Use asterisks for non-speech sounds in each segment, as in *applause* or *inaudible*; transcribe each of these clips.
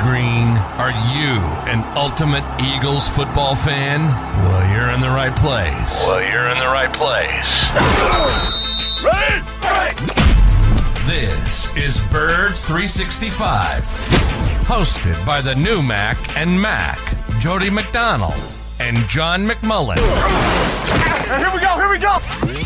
green. Are you an ultimate Eagles football fan? Well, you're in the right place. Well, you're in the right place. This is Birds 365, hosted by the new Mac and Mac, Jody McDonald and John McMullen. Here we go, here we go.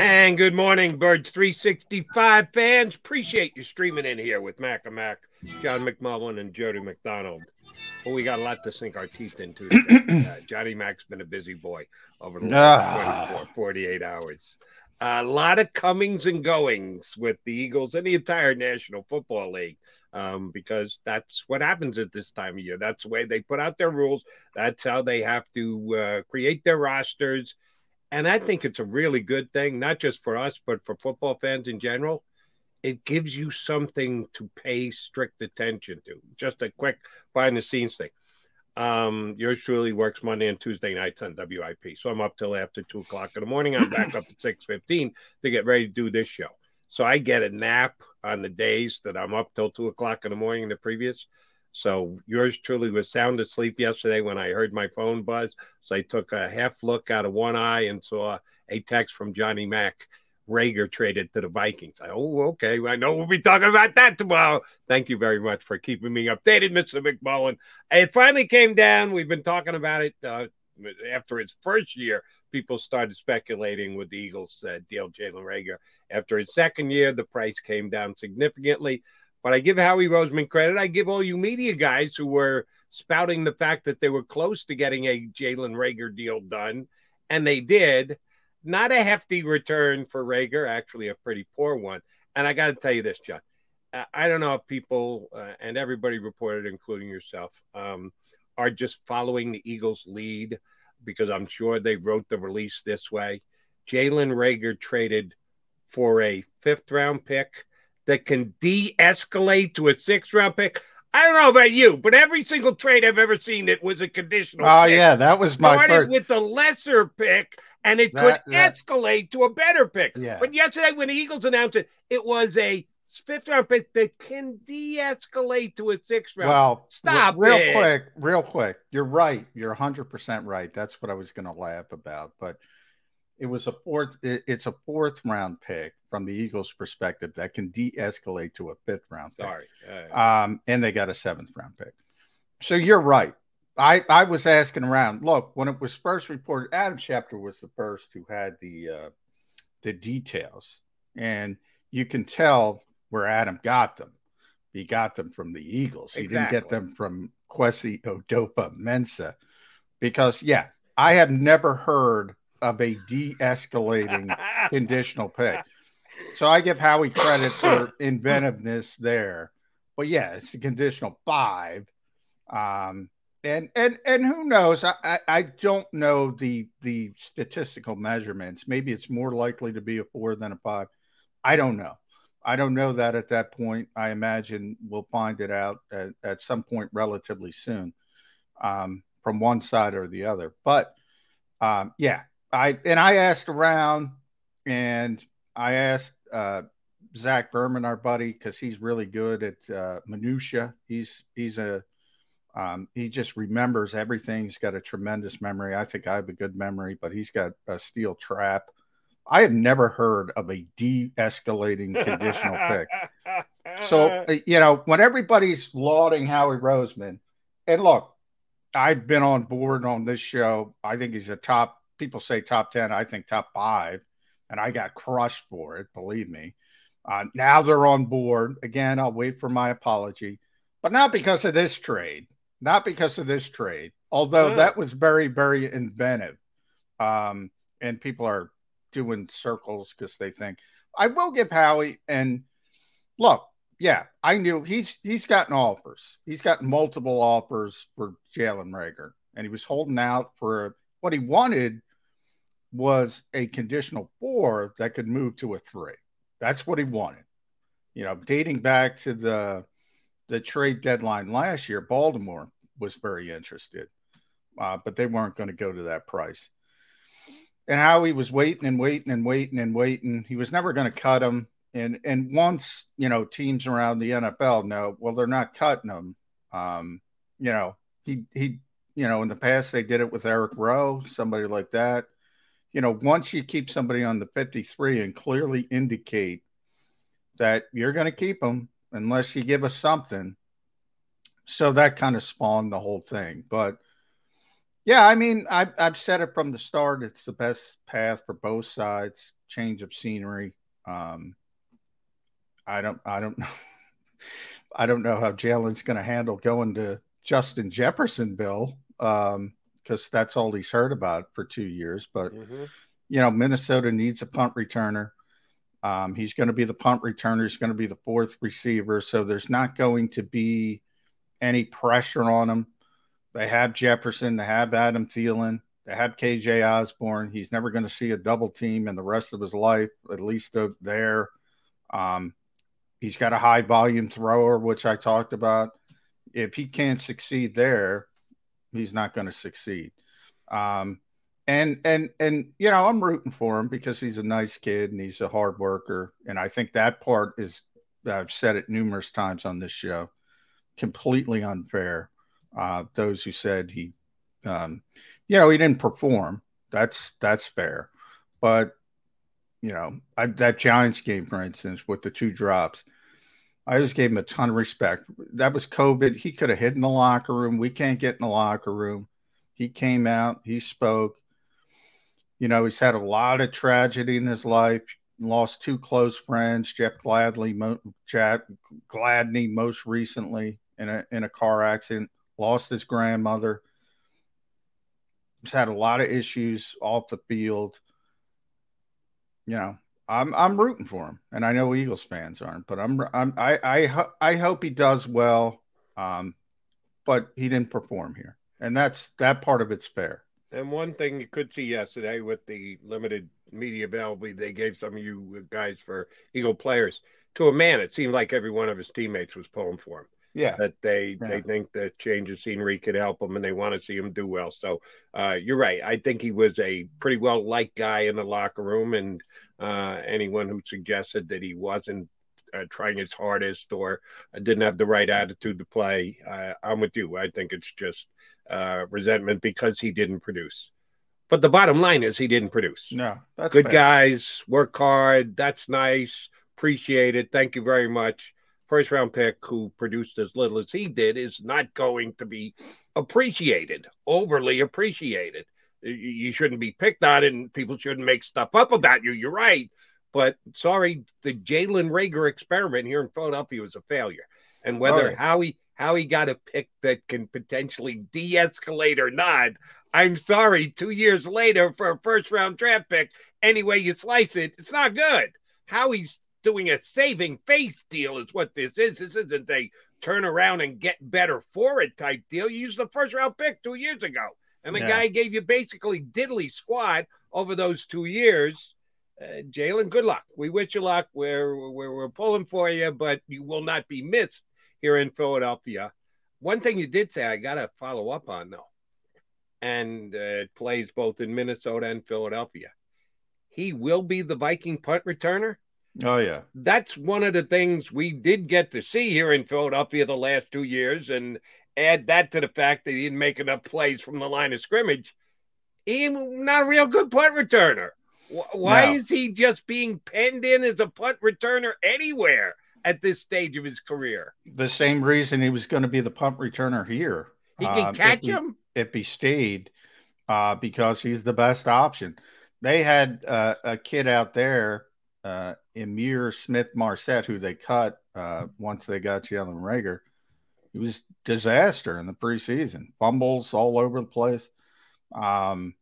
And good morning, Birds 365 fans. Appreciate you streaming in here with Mac and Mac, John McMullen, and Jody McDonald. Well, we got a lot to sink our teeth into. *clears throat* uh, Johnny Mac's been a busy boy over the last 24, 48 hours. a lot of comings and goings with the Eagles and the entire National Football League um, because that's what happens at this time of year. That's the way they put out their rules. That's how they have to uh, create their rosters. And I think it's a really good thing, not just for us, but for football fans in general. It gives you something to pay strict attention to. Just a quick behind the scenes thing. Um, yours truly works Monday and Tuesday nights on WIP. So I'm up till after two o'clock in the morning. I'm back up *laughs* at six fifteen to get ready to do this show. So I get a nap on the days that I'm up till two o'clock in the morning the previous. So yours truly was sound asleep yesterday when I heard my phone buzz. So I took a half look out of one eye and saw a text from Johnny Mack. Reagor traded to the Vikings. Oh, okay. I know we'll be talking about that tomorrow. Thank you very much for keeping me updated, Mr. McMullen. It finally came down. We've been talking about it uh, after his first year. People started speculating with the Eagles uh, deal Jalen Reagor. After his second year, the price came down significantly. But I give Howie Roseman credit. I give all you media guys who were spouting the fact that they were close to getting a Jalen Reagor deal done, and they did. Not a hefty return for Reagor, actually a pretty poor one. And I got to tell you this, John. I don't know if people uh, and everybody reported, including yourself, um, are just following the Eagles' lead because I'm sure they wrote the release this way. Jalen Reagor traded for a fifth round pick that can de escalate to a six round pick. I don't know about you, but every single trade I've ever seen it was a conditional. Oh pick. yeah, that was my started first. with the lesser pick, and it That- could that- escalate to a better pick. Yeah. But yesterday, when the Eagles announced it, it was a fifth round pick that can de escalate to a sixth round. Well, Stop real it. quick, real quick. You're right. You're 100% right. That's what I was going to laugh about, but it was a fourth it- it's a fourth round pick from the Eagles perspective that can de-escalate to a fifth round pick. sorry. Uh, Um, and they got a seventh round pick. So you're right. I, I was asking around. Look, when it was first reported, Adam Schefter was the first who had the uh, the details, and you can tell where Adam got them. He got them from the Eagles. He didn't get them from Kwesi Adofo-Mensah, because yeah, I have never heard of a de-escalating *laughs* conditional pick. So I give Howie credit for *laughs* inventiveness there. But yeah, it's a conditional five. Um, and and and who knows? I, I I don't know the the statistical measurements. Maybe it's more likely to be a four than a five. I don't know. I don't know that at that point. I imagine we'll find it out at, at some point relatively soon, um, from one side or the other. But um, yeah, I and I asked around, and I asked uh, Zach Berman, our buddy, because he's really good at uh, minutia. He's he's a um, he just remembers everything. He's got a tremendous memory. I think I have a good memory, but he's got a steel trap. I have never heard of a de-escalating conditional pick. So *laughs* you know when everybody's lauding Howie Roseman, and look, I've been on board on this show. I think he's a top. People say top ten. I think top five, and I got crushed for it. Believe me. Uh, now they're on board again. I'll wait for my apology, but not because of this trade. Not because of this trade. Although Yeah. that was very, very inventive, um, and people are doing circles because they think I will give Howie and look. Yeah, I knew he's he's gotten offers. He's gotten multiple offers for Jalen Reagor, and he was holding out for what he wanted was a conditional four that could move to a three. That's what he wanted. You know, dating back to the the trade deadline last year, Baltimore was very interested, uh, but they weren't going to go to that price. And how he was waiting and waiting and waiting and waiting. He was never going to cut him. And and once you know teams around the NFL know, well, they're not cutting him. Um, you know, he he, you know, in the past they did it with Eric Rowe, somebody like that. You know, once you keep somebody on the 53 and clearly indicate that you're going to keep them unless you give us something. So that kind of spawned the whole thing. But yeah, I mean, I've, I've said it from the start. It's the best path for both sides. Change of scenery. Um, I don't, I don't know. *laughs* I don't know how Jalen's going to handle going to Justin Jeffersonville um, because that's all he's heard about for two years. But Mhm. you know, Minnesota needs a punt returner. Um, he's going to be the punt returner. He's going to be the fourth receiver. So there's not going to be any pressure on him. They have Jefferson. They have Adam Thielen. They have KJ Osborne. He's never going to see a double team in the rest of his life, at least uh, there. Um, he's got a high volume thrower, which I talked about. If he can't succeed there, he's not going to succeed. Um, and and and you know I'm rooting for him because he's a nice kid and he's a hard worker, and I think that part is I've said it numerous times on this show, completely unfair. Uh, those who said he, um, you know, he didn't perform, that's that's fair, but you know I, that Giants game, for instance, with the two drops. I just gave him a ton of respect. That was COVID. He could have hid in the locker room. We can't get in the locker room. He came out, he spoke. You know, he's had a lot of tragedy in his life. Lost two close friends, Jeff Gladney, Mo, Gladney most recently in a in a car accident. Lost his grandmother. He's had a lot of issues off the field. You know, I'm I'm rooting for him, and I know Eagles fans aren't, but I'm I'm I I, I hope he does well. Um, but he didn't perform here, and that's that part of it's fair. And one thing you could see yesterday with the limited media availability they gave some of you guys for Eagle players, to a man, it seemed like every one of his teammates was pulling for him. Yeah, That they Yeah. they think that change of scenery could help him, and they want to see him do well. So uh, you're right. I think he was a pretty well liked guy in the locker room, and uh, anyone who suggested that he wasn't uh, trying his hardest or didn't have the right attitude to play, uh, I'm with you. I think it's just uh, resentment because he didn't produce. But the bottom line is he didn't produce. no, that's Good fair. guys, work hard. That's nice. Appreciate it. Thank you very much. First round pick who produced as little as he did is not going to be appreciated, overly appreciated. You- shouldn't be picked on, and people shouldn't make stuff up about you. You're right. But sorry, the Jalen Reagor experiment here in Philadelphia was a failure. And whether yeah. how he how he got a pick that can potentially de-escalate or not, I'm sorry. Two years later, for a first round draft pick, any way you slice it, it's not good. How he's doing a saving face deal is what this is. This isn't a turn around and get better for it type deal. You used the first round pick two years ago, and the Yeah. guy gave you basically diddly squad over those two years. Uh, Jalen, good luck. We wish you luck. We're, we're we're pulling for you, but you will not be missed here in Philadelphia. One thing you did say, I got to follow up on though, and uh, it plays both in Minnesota and Philadelphia. He will be the Viking punt returner. Oh yeah, That's one of the things we did get to see here in Philadelphia the last two years, and add that to the fact that he didn't make enough plays from the line of scrimmage. He's not a real good punt returner. Why No. is he just being penned in as a punt returner anywhere at this stage of his career? the same reason he was going to be the punt returner here. He can if catch we- him. if he stayed uh, because he's the best option. They had uh, a kid out there, Ihmir Smith Marsette, who they cut uh, once they got Jalen Reagor, He was disaster in the preseason, fumbles all over the place. Um,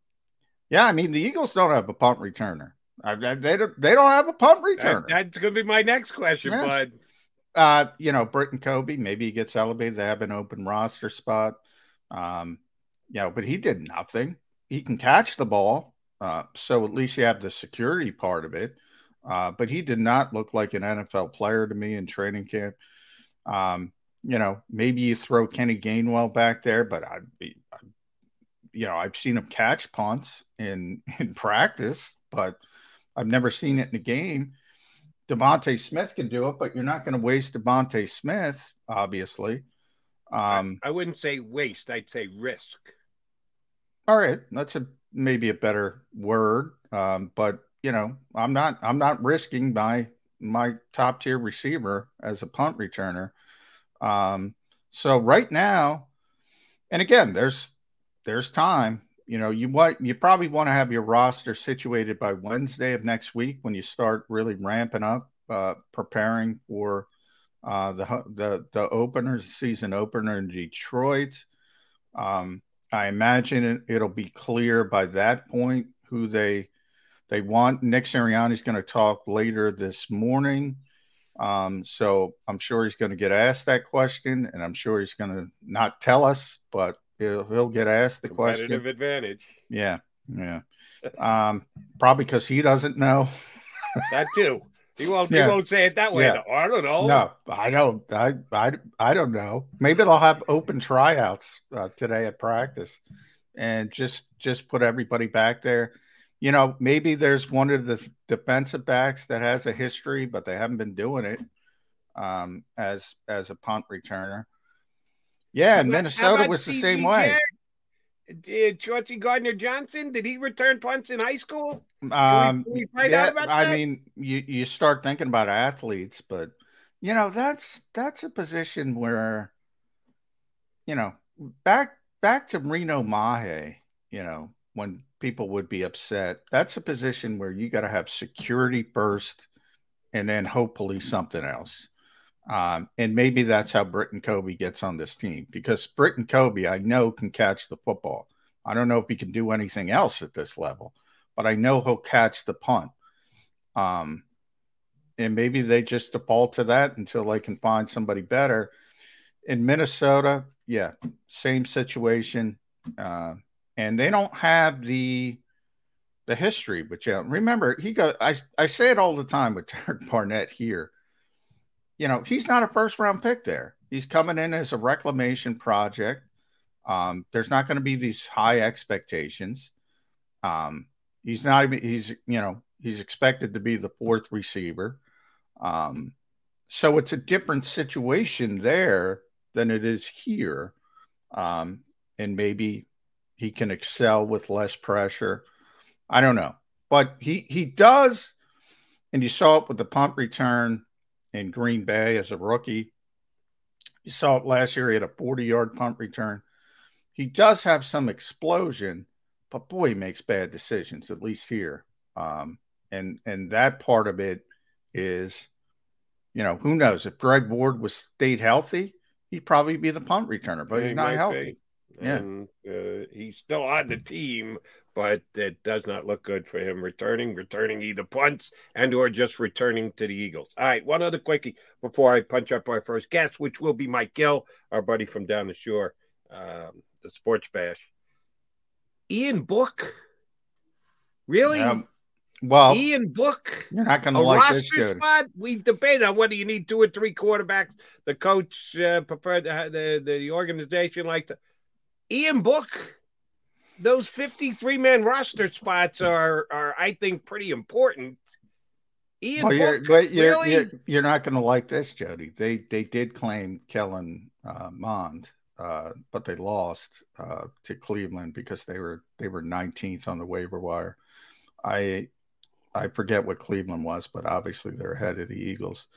yeah, I mean the Eagles don't have a punt returner. I, I, they don't. They don't have a punt returner. That, that's going to be my next question, yeah. bud. Uh, you know, Britton Covey, maybe he gets elevated. They have an open roster spot. Um, you know, but he did nothing. He can catch the ball. Uh, so at least you have the security part of it. Uh, but he did not look like an NFL player to me in training camp. Um, you know, maybe you throw Kenny Gainwell back there, but I, you know, I've seen him catch punts in *laughs* in practice, but I've never seen it in a game. DeVonta Smith can do it, but you're not going to waste DeVonta Smith, obviously. Um, I, I, wouldn't say waste; I'd say risk. All right, that's a maybe a better word, um, but you know, I'm not I'm not risking my my top tier receiver as a punt returner. Um, so right now, and again, there's there's time. You know, you want you probably want to have your roster situated by Wednesday of next week when you start really ramping up, uh, preparing for uh, the the the opener, season opener in Detroit. Um, I imagine it, it'll be clear by that point who they they want. Nick Sirianni is going to talk later this morning. Um, so I'm sure he's going to get asked that question, and I'm sure he's going to not tell us, but he'll, he'll get asked the question. advantage. Yeah, yeah. Um, probably because he doesn't know. *laughs* that too. He won't. Yeah. He won't say it that way. Yeah. I don't know. No, I don't. I I I don't know. Maybe they'll have open tryouts uh, today at practice, and just just put everybody back there. You know, maybe there's one of the defensive backs that has a history, but they haven't been doing it um, as as a punt returner. Yeah, and Minnesota was the same way. Did Chauncey Gardner Johnson did he return punts in high school? Um, we, we yeah, I mean, you you start thinking about athletes, but you know that's that's a position where you know back back to Reno Mahe, you know when people would be upset. That's a position where you got to have security first, and then hopefully something else. Um, and maybe that's how Britton Covey gets on this team because Britton Covey, I know, can catch the football. I don't know if he can do anything else at this level, but I know he'll catch the punt. Um, and maybe they just default to that until they can find somebody better. In Minnesota, yeah, same situation. Uh, and they don't have the the history But yeah, Remember, he got I, I say it all the time with *laughs* Derek Barnett here you know, he's not a first round pick there. He's coming in as a reclamation project. Um, there's not going to be these high expectations. Um, he's not even, he's, you know, he's expected to be the fourth receiver. Um, so it's a different situation there than it is here. Um, and maybe he can excel with less pressure. I don't know. But he, he does, and you saw it with the punt return in Green Bay as a rookie. You saw it last year. He had a 40 yard punt return. He does have some explosion, but boy, he makes bad decisions, at least here. Um, and and that part of it is, you know, who knows if Greg Ward was stayed healthy, he'd probably be the punt returner, but he he's not healthy. Be. Yeah, and, uh, he's still on the team, but it does not look good for him returning, returning either punts and or just returning to the Eagles. All right, one other quickie before I punch up our first guest, which will be Mike Gill, our buddy from down the shore, um, the Sports Bash. Ian Book, really? Um, well, Ian Book, you're not going to like this dude. spot. We debate on whether you need two or three quarterbacks. The coach uh, preferred the, the the organization like to. Ian Book those 53 man roster spots are are I think pretty important. Ian well, you're, you're, really? you're, you're not going to like this, Jody. They they did claim Kellen uh, Mond, uh, but they lost uh, to Cleveland because they were they were 19th on the waiver wire. I I forget what Cleveland was, but obviously they're ahead of the Eagles.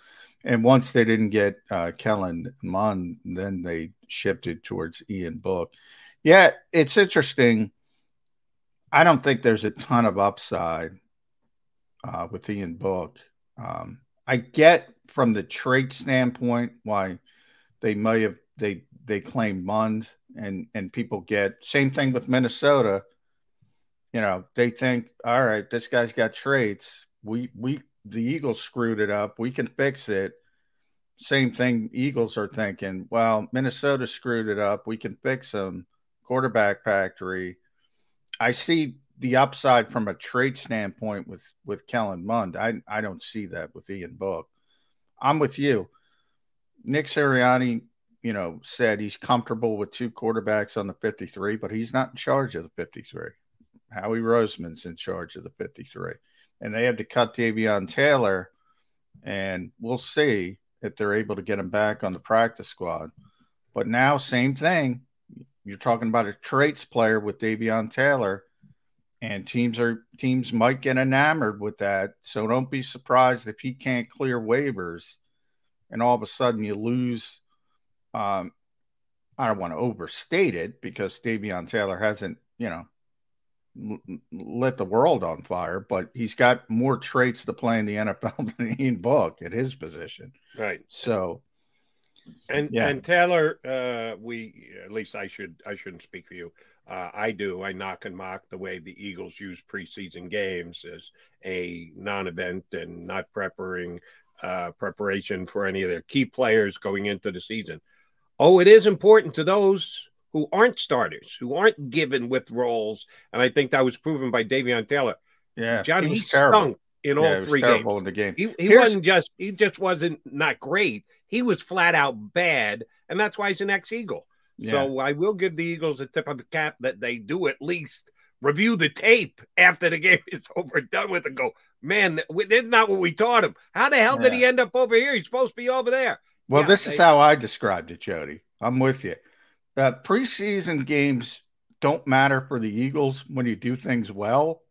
And once they didn't get uh, Kellen Mond, then they shifted towards Ian Book Yeah, it's interesting. I don't think there's a ton of upside uh, with Ian Book. Um, I get from the trade standpoint why they may have they they claim Mond and and people get same thing with Minnesota. You know, they think, all right, this guy's got traits. We we the Eagles screwed it up. We can fix it. Same thing Eagles are thinking, well, Minnesota screwed it up. We can fix them. Quarterback factory. I see the upside from a trade standpoint with with Kellen Mond. I I don't see that with Ian Book. I'm with you. Nick Sirianni, you know, said he's comfortable with two quarterbacks on the 53, but he's not in charge of the 53. Howie Roseman's in charge of the 53. And they had to cut Davion Taylor, and we'll see if they're able to get him back on the practice squad. But now, same thing. You're talking about a traits player with Davion Taylor and teams are teams might get enamored with that. So don't be surprised if he can't clear waivers, and all of a sudden you lose. Um, I don't want to overstate it because Davion Taylor hasn't, you know, lit the world on fire, but he's got more traits to play in the NFL *laughs* than Ian Book at his position. Right. So, and yeah. and Taylor, uh, we at least I should I shouldn't speak for you. Uh, I do. I knock and mock the way the Eagles use preseason games as a non-event and not preparing uh, preparation for any of their key players going into the season. Oh, it is important to those who aren't starters, who aren't given with roles, and I think that was proven by Davion Taylor. Yeah, John, he, he stunk in all three games. In the game, he, he wasn't just he just wasn't not great. He was flat out bad, and that's why he's an ex-Eagle. Yeah. So I will give the Eagles a tip of the cap that they do at least review the tape after the *laughs* game is over done with and go, man, that's not what we taught him. How the hell did he end up over here? He's supposed to be over there. Well, yeah, this they, is how I described it, Jody. I'm with you. Uh, preseason games don't matter for the Eagles when you do things well,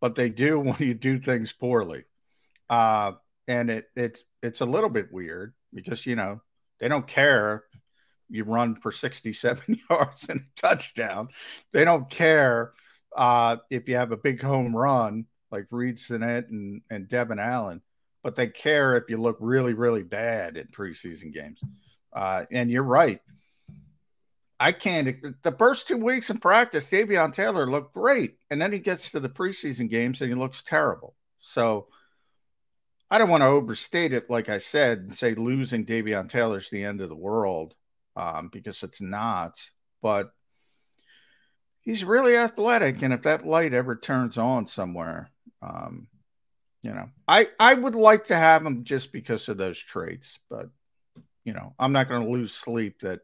but they do *laughs* when you do things poorly. Uh, and it it's it's a little bit weird because you know they don't care you run for 67 *laughs* yards and a touchdown. They don't care uh, if you have a big home run like Reid Sinnett and, and Devon Allen, but they care if you look really, really bad in preseason games. Uh, and you're right. I can't. The first two weeks in practice, Davion Taylor looked great, and then he gets to the preseason games and he looks terrible. So I don't want to overstate it, like I said, and say losing Davion Taylor's the end of the world um, because it's not. But he's really athletic, and if that light ever turns on somewhere, um, you know, I I would like to have him just because of those traits, but you know, I'm not going to lose sleep that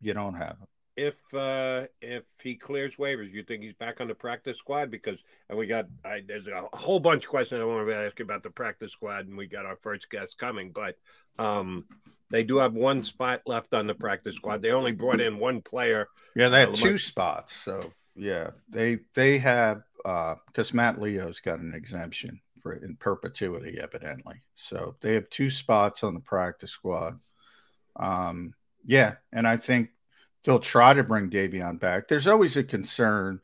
you don't have him. If uh if he clears waivers, you think he's back on the practice squad? Because and we got I, there's a whole bunch of questions I want to ask you about the practice squad, and we got our first guest coming, but um they do have one spot left on the practice squad. They only brought in one player. Yeah, they have uh, two spots. So yeah, they they have uh because Matt Leo's got an exemption for in perpetuity, evidently. So they have two spots on the practice squad. Um, yeah, and I think they'll try to bring Davion back. There's always a concern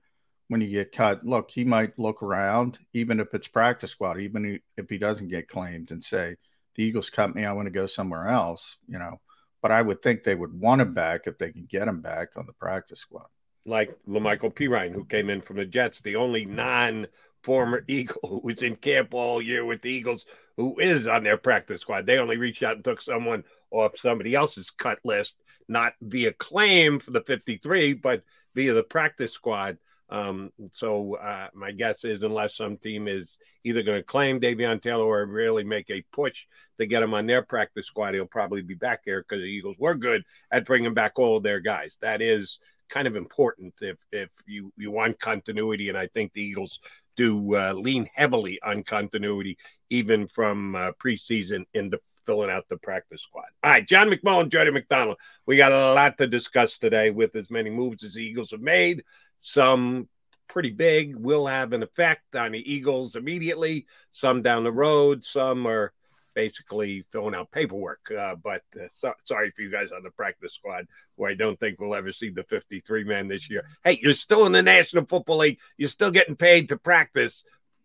when you get cut. Look, he might look around, even if it's practice squad, even if he doesn't get claimed, and say, the Eagles cut me, I want to go somewhere else, you know. But I would think they would want him back if they can get him back on the practice squad. Like La'Mical Perine, who came in from the Jets, the only non former *laughs* Eagle who was in camp all year with the Eagles, who is on their practice squad. They only reached out and took someone off somebody else's cut list, not via claim for the 53, but via the practice squad. Um, so uh, my guess is, unless some team is either going to claim Davion Taylor or really make a push to get him on their practice squad, he'll probably be back here because the Eagles were good at bringing back all their guys. That is kind of important if if you you want continuity, and I think the Eagles do uh, lean heavily on continuity, even from uh, preseason into filling out the practice squad. All right, John McMullen, Jody McDonald. We got a lot to discuss today with as many moves as the Eagles have made. Some pretty big will have an effect on the Eagles immediately, some down the road, some are basically filling out paperwork. Uh, but uh, so, sorry for you guys on the practice squad, where I don't think we'll ever see the 53 man this year. Hey, you're still in the National Football League. You're still getting paid to practice.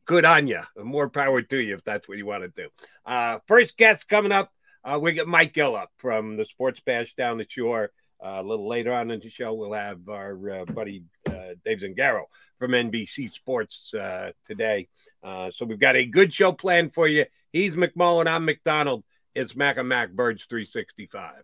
Good on you. More power to you if that's what you want to do. Uh, first guest coming up, uh, we get Mike Gill up from the Sports Bash down the shore. Uh, a little later on in the show, we'll have our uh, buddy uh, Dave Zangaro from NBC Sports uh, today. Uh, so we've got a good show planned for you. He's McMullen. I'm McDonald. It's Mac and Mac Birds 365.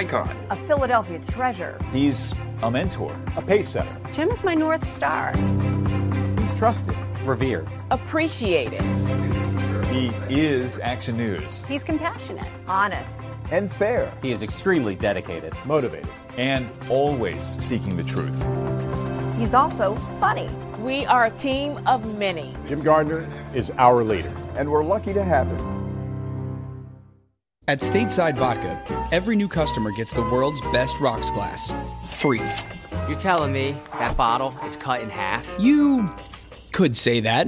Icon. a Philadelphia treasure. He's a mentor, a pace setter. Jim is my North Star. He's trusted, revered. Appreciated. He is Action News He's compassionate, honest. and fair. He is extremely dedicated, motivated, and always seeking the truth. He's also funny. We are a team of many. Jim Gardner is our leader. And we're lucky to have him. At Stateside Vodka, every new customer gets the world's best rocks glass. Free. You're telling me that bottle is cut in half? You could say that.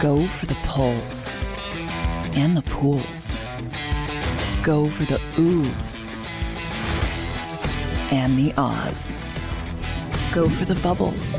Go for the pulls and the pools. Go for the oohs and the ahs. Go for the bubbles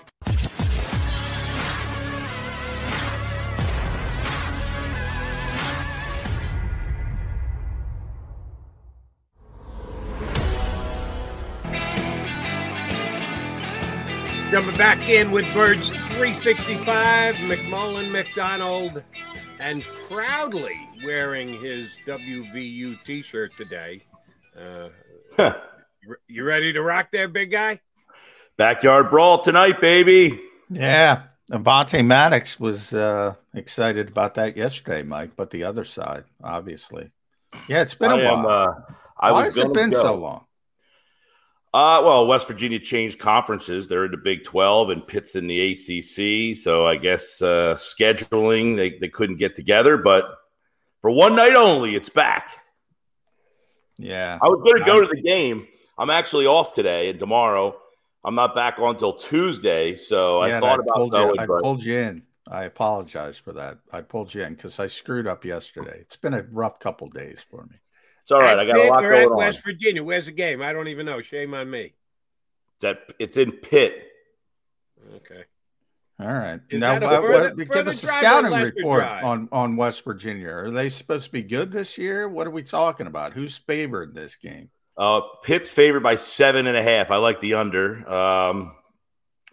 Jumping back in with Birds 365, McMullen McDonald, and proudly wearing his WVU t shirt today. Uh, you- you ready to rock there, big guy? Backyard brawl tonight, baby. Yeah. Avonte Maddox was uh, excited about that yesterday, Mike, but the other side, obviously. Yeah, it's been a I am, while. uh, I Why was has it been go. so long? Uh, well, West Virginia changed conferences. They're in the Big 12 and Pitt's in the ACC. So I guess uh, scheduling, they, they couldn't get together. But for one night only, it's back. Yeah. I was going to go to the game. I'm actually off today and tomorrow. I'm not back on until Tuesday. So Yeah, I thought about pulled going. you, I but pulled you in. I apologize for that. I pulled you in because I screwed up yesterday. It's been a rough couple days for me. It's all right. At I got a Pitt lot or going at on. West Virginia. Where's the game? I don't even know. Shame on me. That it's in Pitt. Okay. All right. Is now, that a what- further- give further us a scouting report drive? on, on West Virginia. Are they supposed to be good this year? What are we talking about? Who's favored this game? Uh, Pitt's favored by seven and a half. I like the under. Um,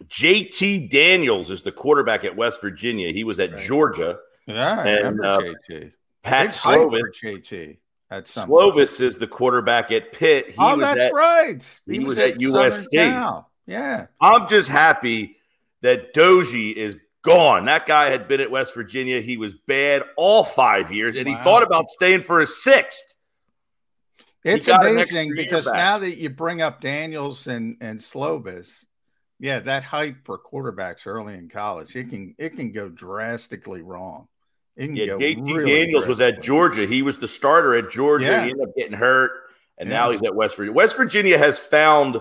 JT Daniels is the quarterback at West Virginia. He was at Georgia. Yeah, I And, remember uh, JT. Pat Big Slovis. JT. At Slovis is the quarterback at Pitt. He oh, was that's at, right. he was at USC. Yeah. I'm just happy that Doege is gone. That guy had been at West Virginia. He was bad all five years, and he thought about staying for a sixth. It's amazing because now that you bring up Daniels and and Slovis, yeah, that hype for quarterbacks early in college, it can it can go drastically wrong. It can Yeah, go JT really Daniels was at. Georgia. He was the starter at Georgia. Yeah. He ended up getting hurt, and now he's at West Virginia. West Virginia has found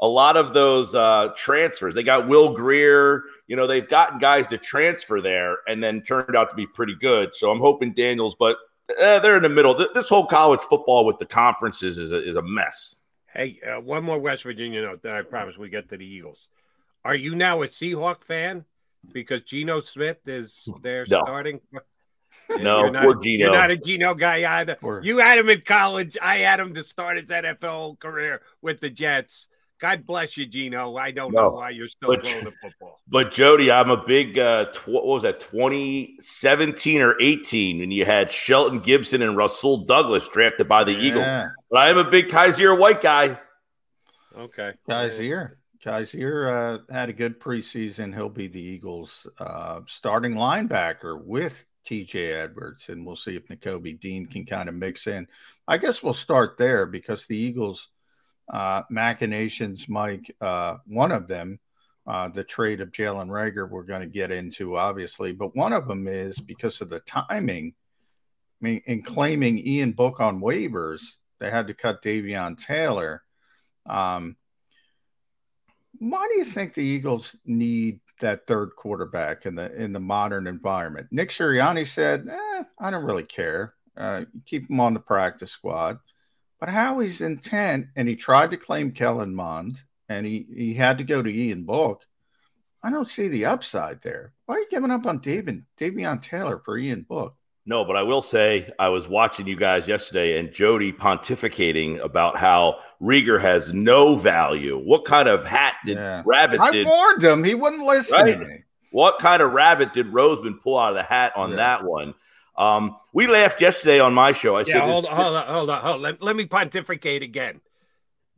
a lot of those uh, transfers. They got Will Grier. You know, they've gotten guys to transfer there, and then turned out to be pretty good. So I'm hoping Daniels, but uh, they're in the middle. This whole college football with the conferences is a, is a mess. Hey, uh, one more West Virginia note, then I promise we get to the Eagles. Are you now a Seahawk fan because Geno Smith is their No. starting? *laughs* No, you're not, poor Geno. You're not a Geno guy either. Poor- You had him in college. I had him to start his NFL career with the Jets. God bless you, Geno. I don't know why you're still but- throwing the football. *laughs* But Jody, I'm a big uh, tw- what was that 2017 or 18 when you had Shelton Gibson and Rasul Douglas drafted by the Eagles. But I am a big Kyzir White guy. Okay. Kyzir. Kyzir uh, had a good preseason. He'll be the Eagles' uh, starting linebacker with TJ Edwards, and we'll see if Nakobe Dean can kind of mix in. I guess we'll start there because the Eagles' uh, machinations, Mike, uh, one of them, uh, the trade of Jalen Reagor, we're going to get into, obviously, but one of them is because of the timing. I mean, in claiming Ian Book on waivers, they had to cut Davion Taylor. Um, why do you think the Eagles need that third quarterback in the in the modern environment? Nick Sirianni said, eh, "I don't really care. Uh, keep him on the practice squad." But Howie's intent, and he tried to claim Kellen Mond, and he he had to go to Ian Book. I don't see the upside there. Why are you giving up on David Davion Taylor for Ian Book? No, but I will say I was watching you guys yesterday and Jody pontificating about how Reagor has no value. What kind of hat did Yeah. Rabbit I did? warned him; he wouldn't listen Right? to me. What kind of rabbit did Roseman pull out of the hat on Yeah. that one? Um, we laughed yesterday on my show. I Yeah, said, hold on, hold on, hold on, hold on. Let, let me pontificate again.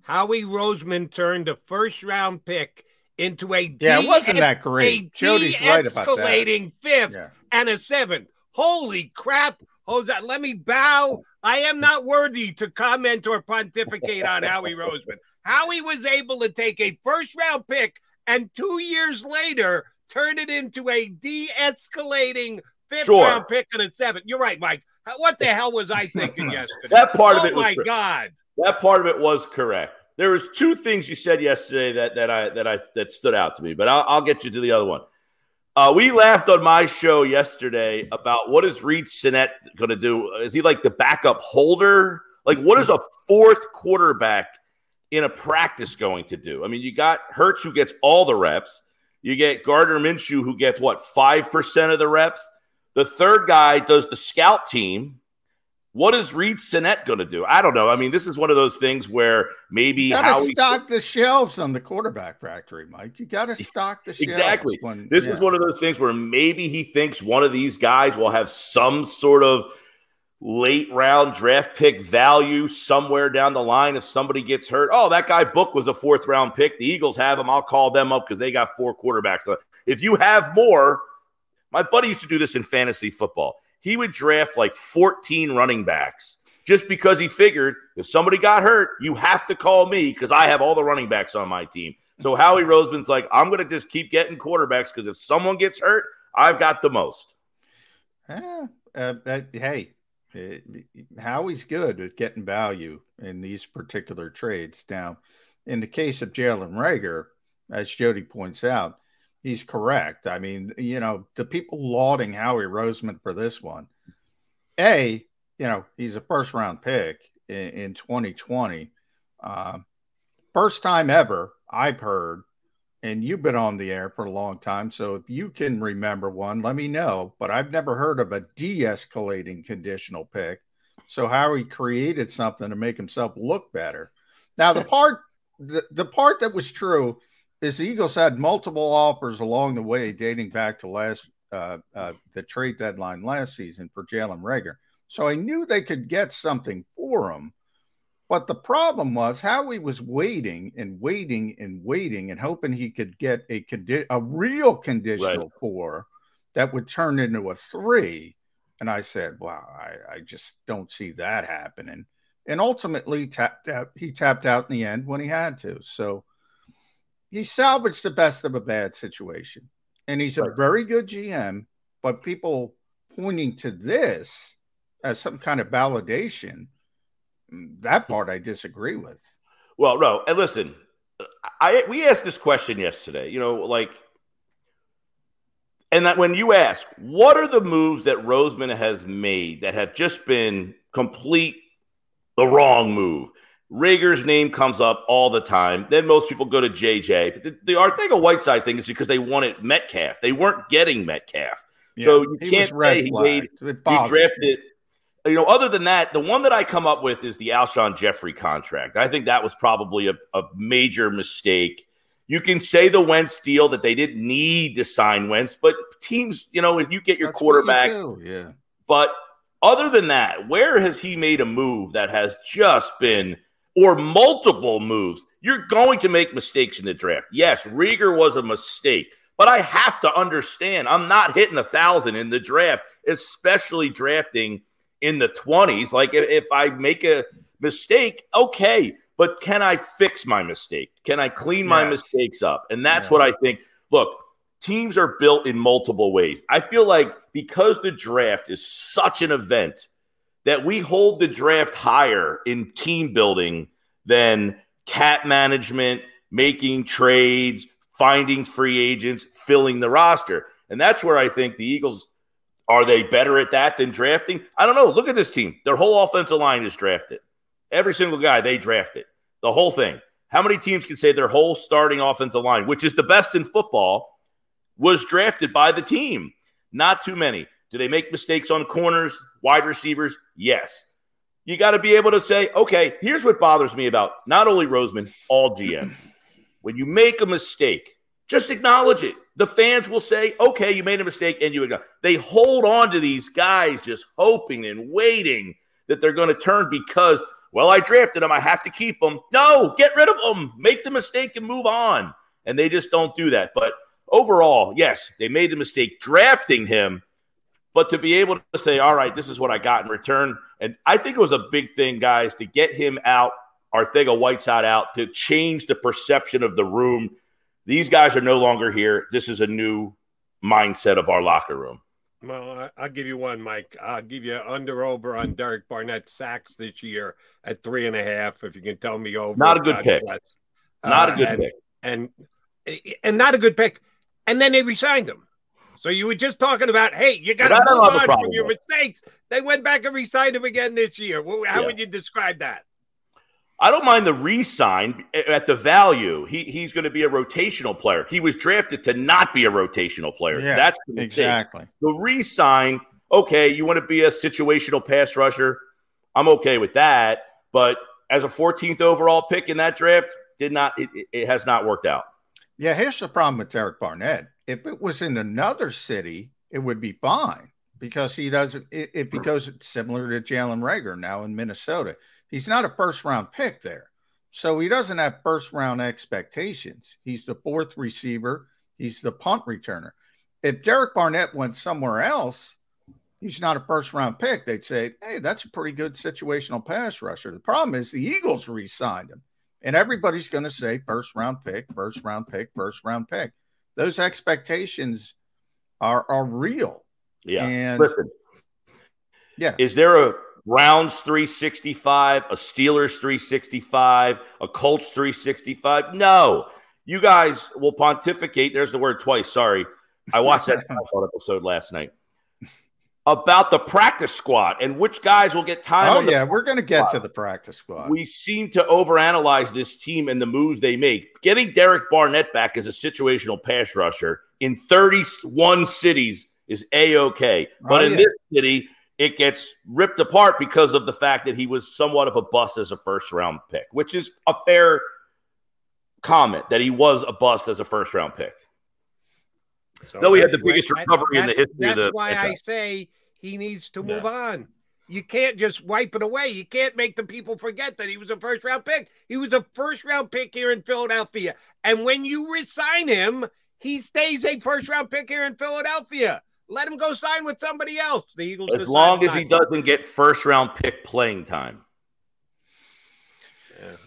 Howie Roseman turned a first round pick into a Yeah, it wasn't that great. Jody's right about that. de-escalating fifth Yeah. and a seventh. Holy crap, Jose! Let me bow. I am not worthy to comment or pontificate on Howie *laughs* Roseman. Howie was able to take a first round pick and two years later turn it into a de-escalating fifth Sure. round pick and a seventh. You're right, Mike. What the hell was I thinking *laughs* yesterday? That part oh of it was my. God. That part of it was correct. There was two things you said yesterday that that I that I that stood out to me, but I'll, I'll get you to the other one. Uh, we laughed on my show yesterday about what is Reid Sinnett going to do? Is he like the backup holder? Like, what is a fourth quarterback in a practice going to do? I mean, you got Hurts who gets all the reps. You get Gardner Minshew who gets what five percent of the reps. The third guy does the scout team. What is Reid Sinnett going to do? I don't know. I mean, this is one of those things where maybe You gotta Howie stock the shelves on the quarterback factory, Mike. You got to stock the shelves. exactly. when- this yeah. is one of those things where maybe he thinks one of these guys will have some sort of late round draft pick value somewhere down the line if somebody gets hurt. Oh, that guy Book was a fourth round pick. The Eagles have him. I'll call them up because they got four quarterbacks. Uh, if you have more, my buddy used to do this in fantasy football. He would draft like 14 running backs just because he figured if somebody got hurt, you have to call me because I have all the running backs on my team. So Howie Roseman's like, I'm going to just keep getting quarterbacks because if someone gets hurt, I've got the most. Eh, uh, that- hey, eh, Howie's good at getting value in these particular trades. Now, in the case of Jalen Reagor, as Jody points out, he's correct. I mean, you know, the people lauding Howie Roseman for this one, A, you know, he's a first round pick in, in 2020. Uh, first time ever I've heard and you've been on the air for a long time. So if you can remember one, let me know. But I've never heard of a de escalating conditional pick. So Howie created something to make himself look better. Now, the *laughs* part, the, the part that was true is the Eagles had multiple offers along the way dating back to last uh, uh, the trade deadline last season for Jalen Reagor. So I knew they could get something for him. But the problem was Howie was waiting and waiting and waiting and hoping he could get a condi- a real conditional right. four that would turn into a three. And I said, "Wow, I, I just don't see that happening." And ultimately, tapped out, he tapped out in the end when he had to. So he salvaged the best of a bad situation, and he's a right. very good GM. But people pointing to this as some kind of validation mm, that part I disagree with. Well, no, and listen, I we asked this question yesterday. You know, like, and that when you ask, what are the moves that Roseman has made that have just been complete the wrong move? Reagor's name comes up all the time. Then most people go to JJ. But the, the Arcega-Whiteside thing is because they wanted Metcalf. They weren't getting Metcalf. Yeah, so you can't say he made he drafted you know, other than that, the one that I come up with is the Alshon Jeffery contract. I think that was probably a, a major mistake. You can say the Wentz deal that they didn't need to sign Wentz, but teams, you know, if you get your That's quarterback, you yeah. But other than that, where has he made a move that has just been, or multiple moves? You're going to make mistakes in the draft. Yes, Reagor was a mistake, but I have to understand I'm not hitting a thousand in the draft, especially drafting in the 20s. Like if, I make a mistake, okay, but can I fix my mistake? Can I clean my mistakes up? And that's yeah. what I think. Look, teams are built in multiple ways. I feel like because the draft is such an event that we hold the draft higher in team building than cap management, making trades, finding free agents, filling the roster. And that's where I think the Eagles are they better at that than drafting? I don't know. Look at this team. Their whole offensive line is drafted. Every single guy they drafted. The whole thing. How many teams can say their whole starting offensive line, which is the best in football, was drafted by the team? Not too many. Do they make mistakes on corners, wide receivers? Yes. You got to be able to say, okay, here's what bothers me about not only Roseman, all GMs. When you make a mistake, just acknowledge it. The fans will say, okay, you made a mistake, and you acknowledge. They hold on to these guys just hoping and waiting that they're going to turn because, well, I drafted them. I have to keep them. No, get rid of them. Make the mistake and move on. And they just don't do that. But overall, yes, they made the mistake drafting him. But to be able to say, all right, this is what I got in return. And I think it was a big thing, guys, to get him out, Arcega-Whiteside out, to change the perception of the room these guys are no longer here. This is a new mindset of our locker room. Well, I'll give you one, Mike. I'll give you under over on Derek Barnett sacks this year at three and a half. If you can tell me over, not a good pick. Not uh, a good and, pick, and and not a good pick. And then they resigned him. So you were just talking about, hey, you got to move on from your mistakes. They went back and resigned him again this year. How yeah. would you describe that? I don't mind the re-sign eh, eh, at the value. He he's going to be a rotational player. He was drafted to not be a rotational player. Yeah, That's the exactly the re-sign. Okay, you want to be a situational pass rusher. I'm okay with that. But as a 14th overall pick in that draft, did not it, it has not worked out. Yeah, here's the problem with Derek Barnett. If it was in another city, it would be fine because he doesn't. It, it because it's similar to Jalen Reagor now in Minnesota he's not a first round pick there. So he doesn't have first round expectations. He's the fourth receiver, he's the punt returner. If Derek Barnett went somewhere else, he's not a first round pick. They'd say, hey, that's a pretty good situational pass rusher. The problem is the Eagles re signed him, and everybody's going to say first round pick, first round pick, first round pick. Those expectations are, are real. Yeah. And Listen, yeah. Is there a Browns 365, a Steelers 365, a Colts 365. No, you guys will pontificate. There's the word twice. Sorry. I watched that *laughs* episode last night about the practice squad and which guys will get time. Oh, yeah. We're going to get to the practice squad. We seem to overanalyze this team and the moves they make. Getting Derek Barnett back as a situational pass rusher in 31 cities is A OK. But oh, in yeah. this city, it gets ripped apart because of the fact that he was somewhat of a bust as a first round pick, which is a fair comment that he was a bust as a first round pick. So No, we had the biggest that's- recovery in the that's- history of That's the why I say he needs to move on. You can't just wipe it away. You can't make the people forget that he was a first round pick. He was a first round pick here in Philadelphia. And when you resign him, he stays a first round pick here in Philadelphia. Let him go sign with somebody else. The Eagles As long as he doesn't get first round pick playing time.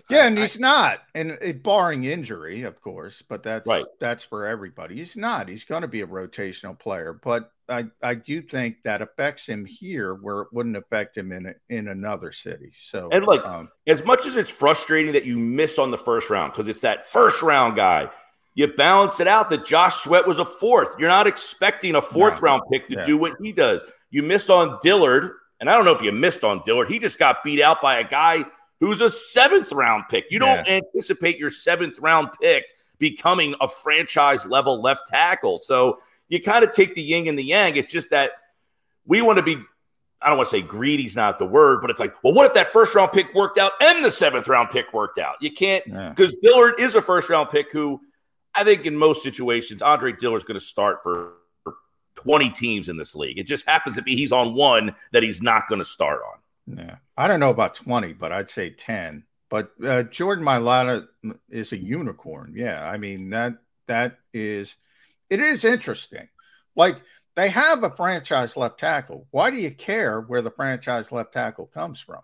Yeah, and he's not, and uh, barring injury, of course, but that's Right. that's for everybody. He's not. He's going to be a rotational player, but I I do think that affects him here where it wouldn't affect him in a, in another city. So And like, um, as much as it's frustrating that you miss on the first round because it's that first round guy, you balance it out that Josh Sweat was a fourth. You're not expecting a fourth No. round pick to Yeah. do what he does. You miss on Dillard, and I don't know if you missed on Dillard. He just got beat out by a guy who's a seventh round pick. You don't anticipate your seventh round pick becoming a franchise level left tackle. So you kind of take the yin and the yang. It's just that we want to be I don't want to say greedy's not the word, but it's like, well, what if that first round pick worked out and the seventh round pick worked out? You can't Yeah. because Dillard is a first round pick who I think in most situations, Andre Dillard's going to start for 20 teams in this league. It just happens to be he's on one that he's not going to start on. Yeah, I don't know about twenty, but I'd say ten. But uh, Jordan Mailata is a unicorn. Yeah, I mean that that is it is interesting. Like they have a franchise left tackle. Why do you care where the franchise left tackle comes from?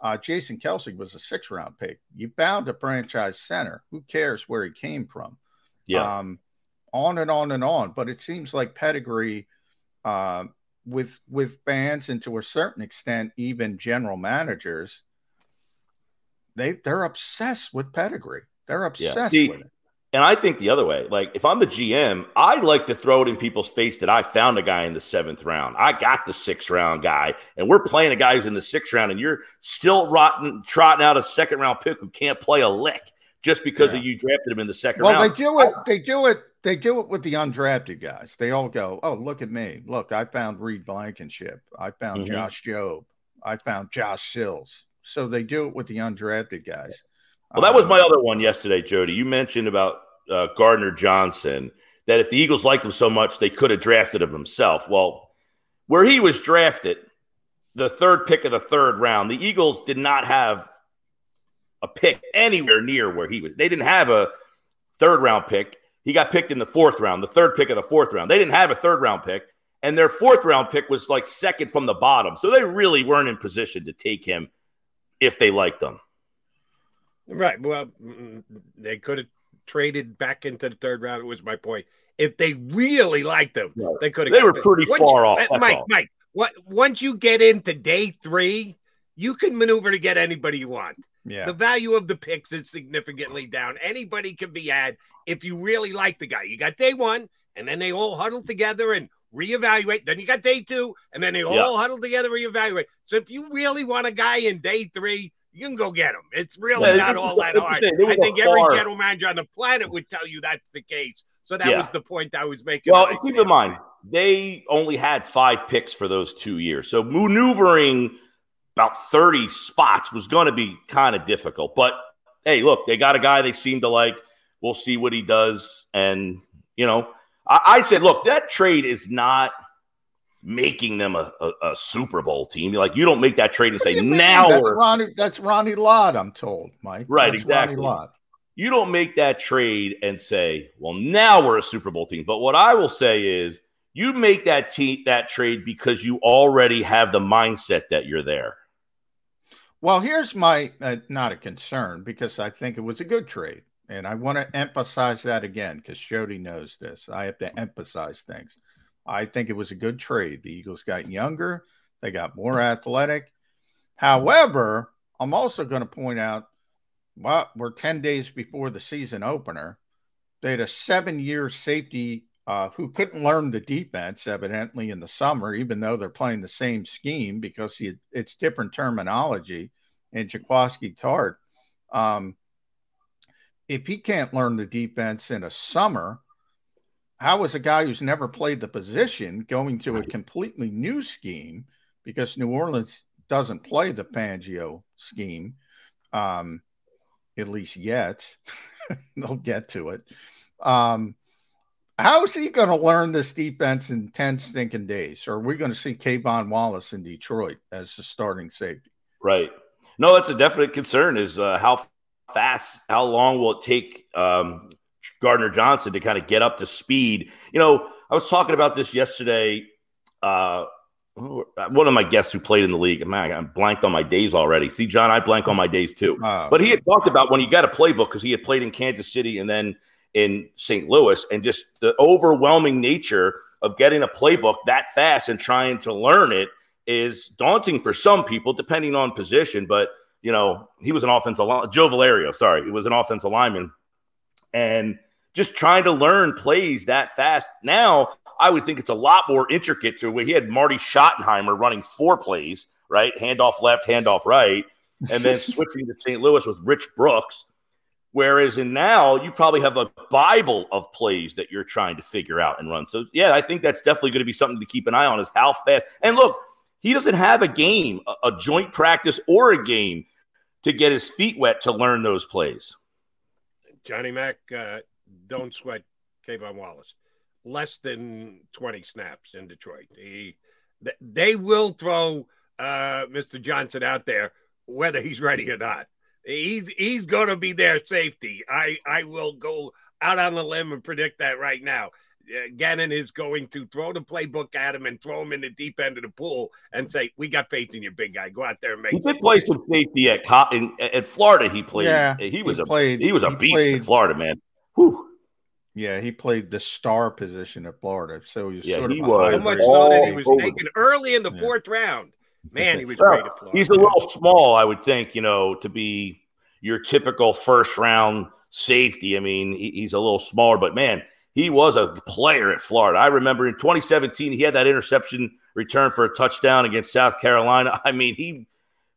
Uh, Jason Kelce was a six round pick. You bound a franchise center. Who cares where he came from? Yeah. Um, on and on and on. But it seems like pedigree uh, with with fans and to a certain extent, even general managers, they they're obsessed with pedigree. They're obsessed See, with it. And I think the other way, like if I'm the GM, I like to throw it in people's face that I found a guy in the seventh round. I got the sixth round guy, and we're playing a guy who's in the sixth round, and you're still rotten, trotting out a second round pick who can't play a lick just because of you drafted him in the second Well, round. Well, they do it. They do it. They do it with the undrafted guys. They all go, "Oh, look at me! Look, I found Reed Blankenship. I found Mhm. Josh Jobe. I found Josh Sills." So they do it with the undrafted guys. Well, that was Um, my other one yesterday, Jody. You mentioned about uh, Gardner Johnson that if the Eagles liked him so much, they could have drafted him himself. Well, where he was drafted, the third pick of the third round, the Eagles did not have a pick anywhere near where he was. They didn't have a third round pick. He got picked in the fourth round, the third pick of the fourth round. They didn't have a third round pick, and their fourth round pick was like second from the bottom. So they really weren't in position to take him if they liked him. Right. Well, they could have traded back into the third round. It was my point. If they really liked them, Right. they could have. They were pretty far off, uh, Mike, all. Mike. What? Once you get into day three, you can maneuver to get anybody you want. Yeah. The value of the picks is significantly down. Anybody can be had if you really like the guy. You got day one, and then they all huddle together and reevaluate. Then you got day two, and then they all Yeah. huddle together, and reevaluate. So if you really want a guy in day three, you can go get him. It's really Yeah, not all that hard. saying, it was I think every general manager on the planet would tell you that's the case. So that Yeah. was the point I was making. Well, keep in mind, they only had five picks for those two years. So maneuvering about 30 spots was going to be kind of difficult. But hey, look, they got a guy they seem to like. We'll see what he does. And, you know, I, I said, look, that trade is not making them a, a, a Super Bowl team. Like, you don't make that trade and say, now that's we're. Ronnie. That's Ronnie Lott. I'm told, Mike. Right, That's exactly. Ronnie Lott. you don't make that trade and say, "Well, now we're a Super Bowl team." But what I will say is, you make that team that trade because you already have the mindset that you're there. Well, here's my uh, not a concern because I think it was a good trade. And I want to emphasize that again because Jody knows this. I have to emphasize things. I think it was a good trade. The Eagles got younger, they got more athletic. However, I'm also going to point out well, we're 10 days before the season opener. They had a seven year safety uh, who couldn't learn the defense, evidently, in the summer, even though they're playing the same scheme because he, it's different terminology in Jaquiski Tartt. Um, if he can't learn the defense in a summer, how is a guy who's never played the position going to a completely new scheme because New Orleans doesn't play the Fangio scheme, um, at least yet. *laughs* They'll get to it. Um, how is he going to learn this defense in 10 stinking days? Or are we going to see K'Von Wallace in Detroit as the starting safety? Right. No, that's a definite concern is uh, how fast, how long will it take um, Gardner Johnson to kind of get up to speed? You know, I was talking about this yesterday. Uh, one of my guests who played in the league, man, I blanked on my days already. See, John, I blank on my days too. *laughs* Oh, but he had talked about when he got a playbook because he had played in Kansas City and then in St. Louis, and just the overwhelming nature of getting a playbook that fast and trying to learn it is daunting for some people, depending on position. But you know, he was an offensive Joe Valerio, sorry, he was an offensive lineman, and just trying to learn plays that fast. Now, I would think it's a lot more intricate to where he had Marty Schottenheimer running four plays, right? Handoff left, handoff right, and then *laughs* switching to St. Louis with Rich Brooks. Whereas in now, you probably have a Bible of plays that you're trying to figure out and run. So, yeah, I think that's definitely going to be something to keep an eye on is how fast. And look, he doesn't have a game, a, joint practice, or a game to get his feet wet to learn those plays. Johnny Mack, uh, don't sweat K'Von Wallace. Less than 20 snaps in Detroit. He, they will throw uh, Mr. Johnson out there whether he's ready or not. He's he's going to be their safety. I I will go out on the limb and predict that right now. Uh, Gannon is going to throw the playbook at him and throw him in the deep end of the pool and say, "We got faith in you, big guy. Go out there and make." He did play some safety at in, at Florida. He played. Yeah, he was he a played, he was a he beast played, in Florida, man. Whew. Yeah, he played the star position at Florida, so he was yeah, sort he of was. How much notice he was taken early in the yeah. fourth round. Man, he was great at Florida. He's a little small, I would think, you know, to be your typical first round safety. I mean, he, he's a little smaller, but man, he was a player at Florida. I remember in 2017, he had that interception return for a touchdown against South Carolina. *laughs* I mean, he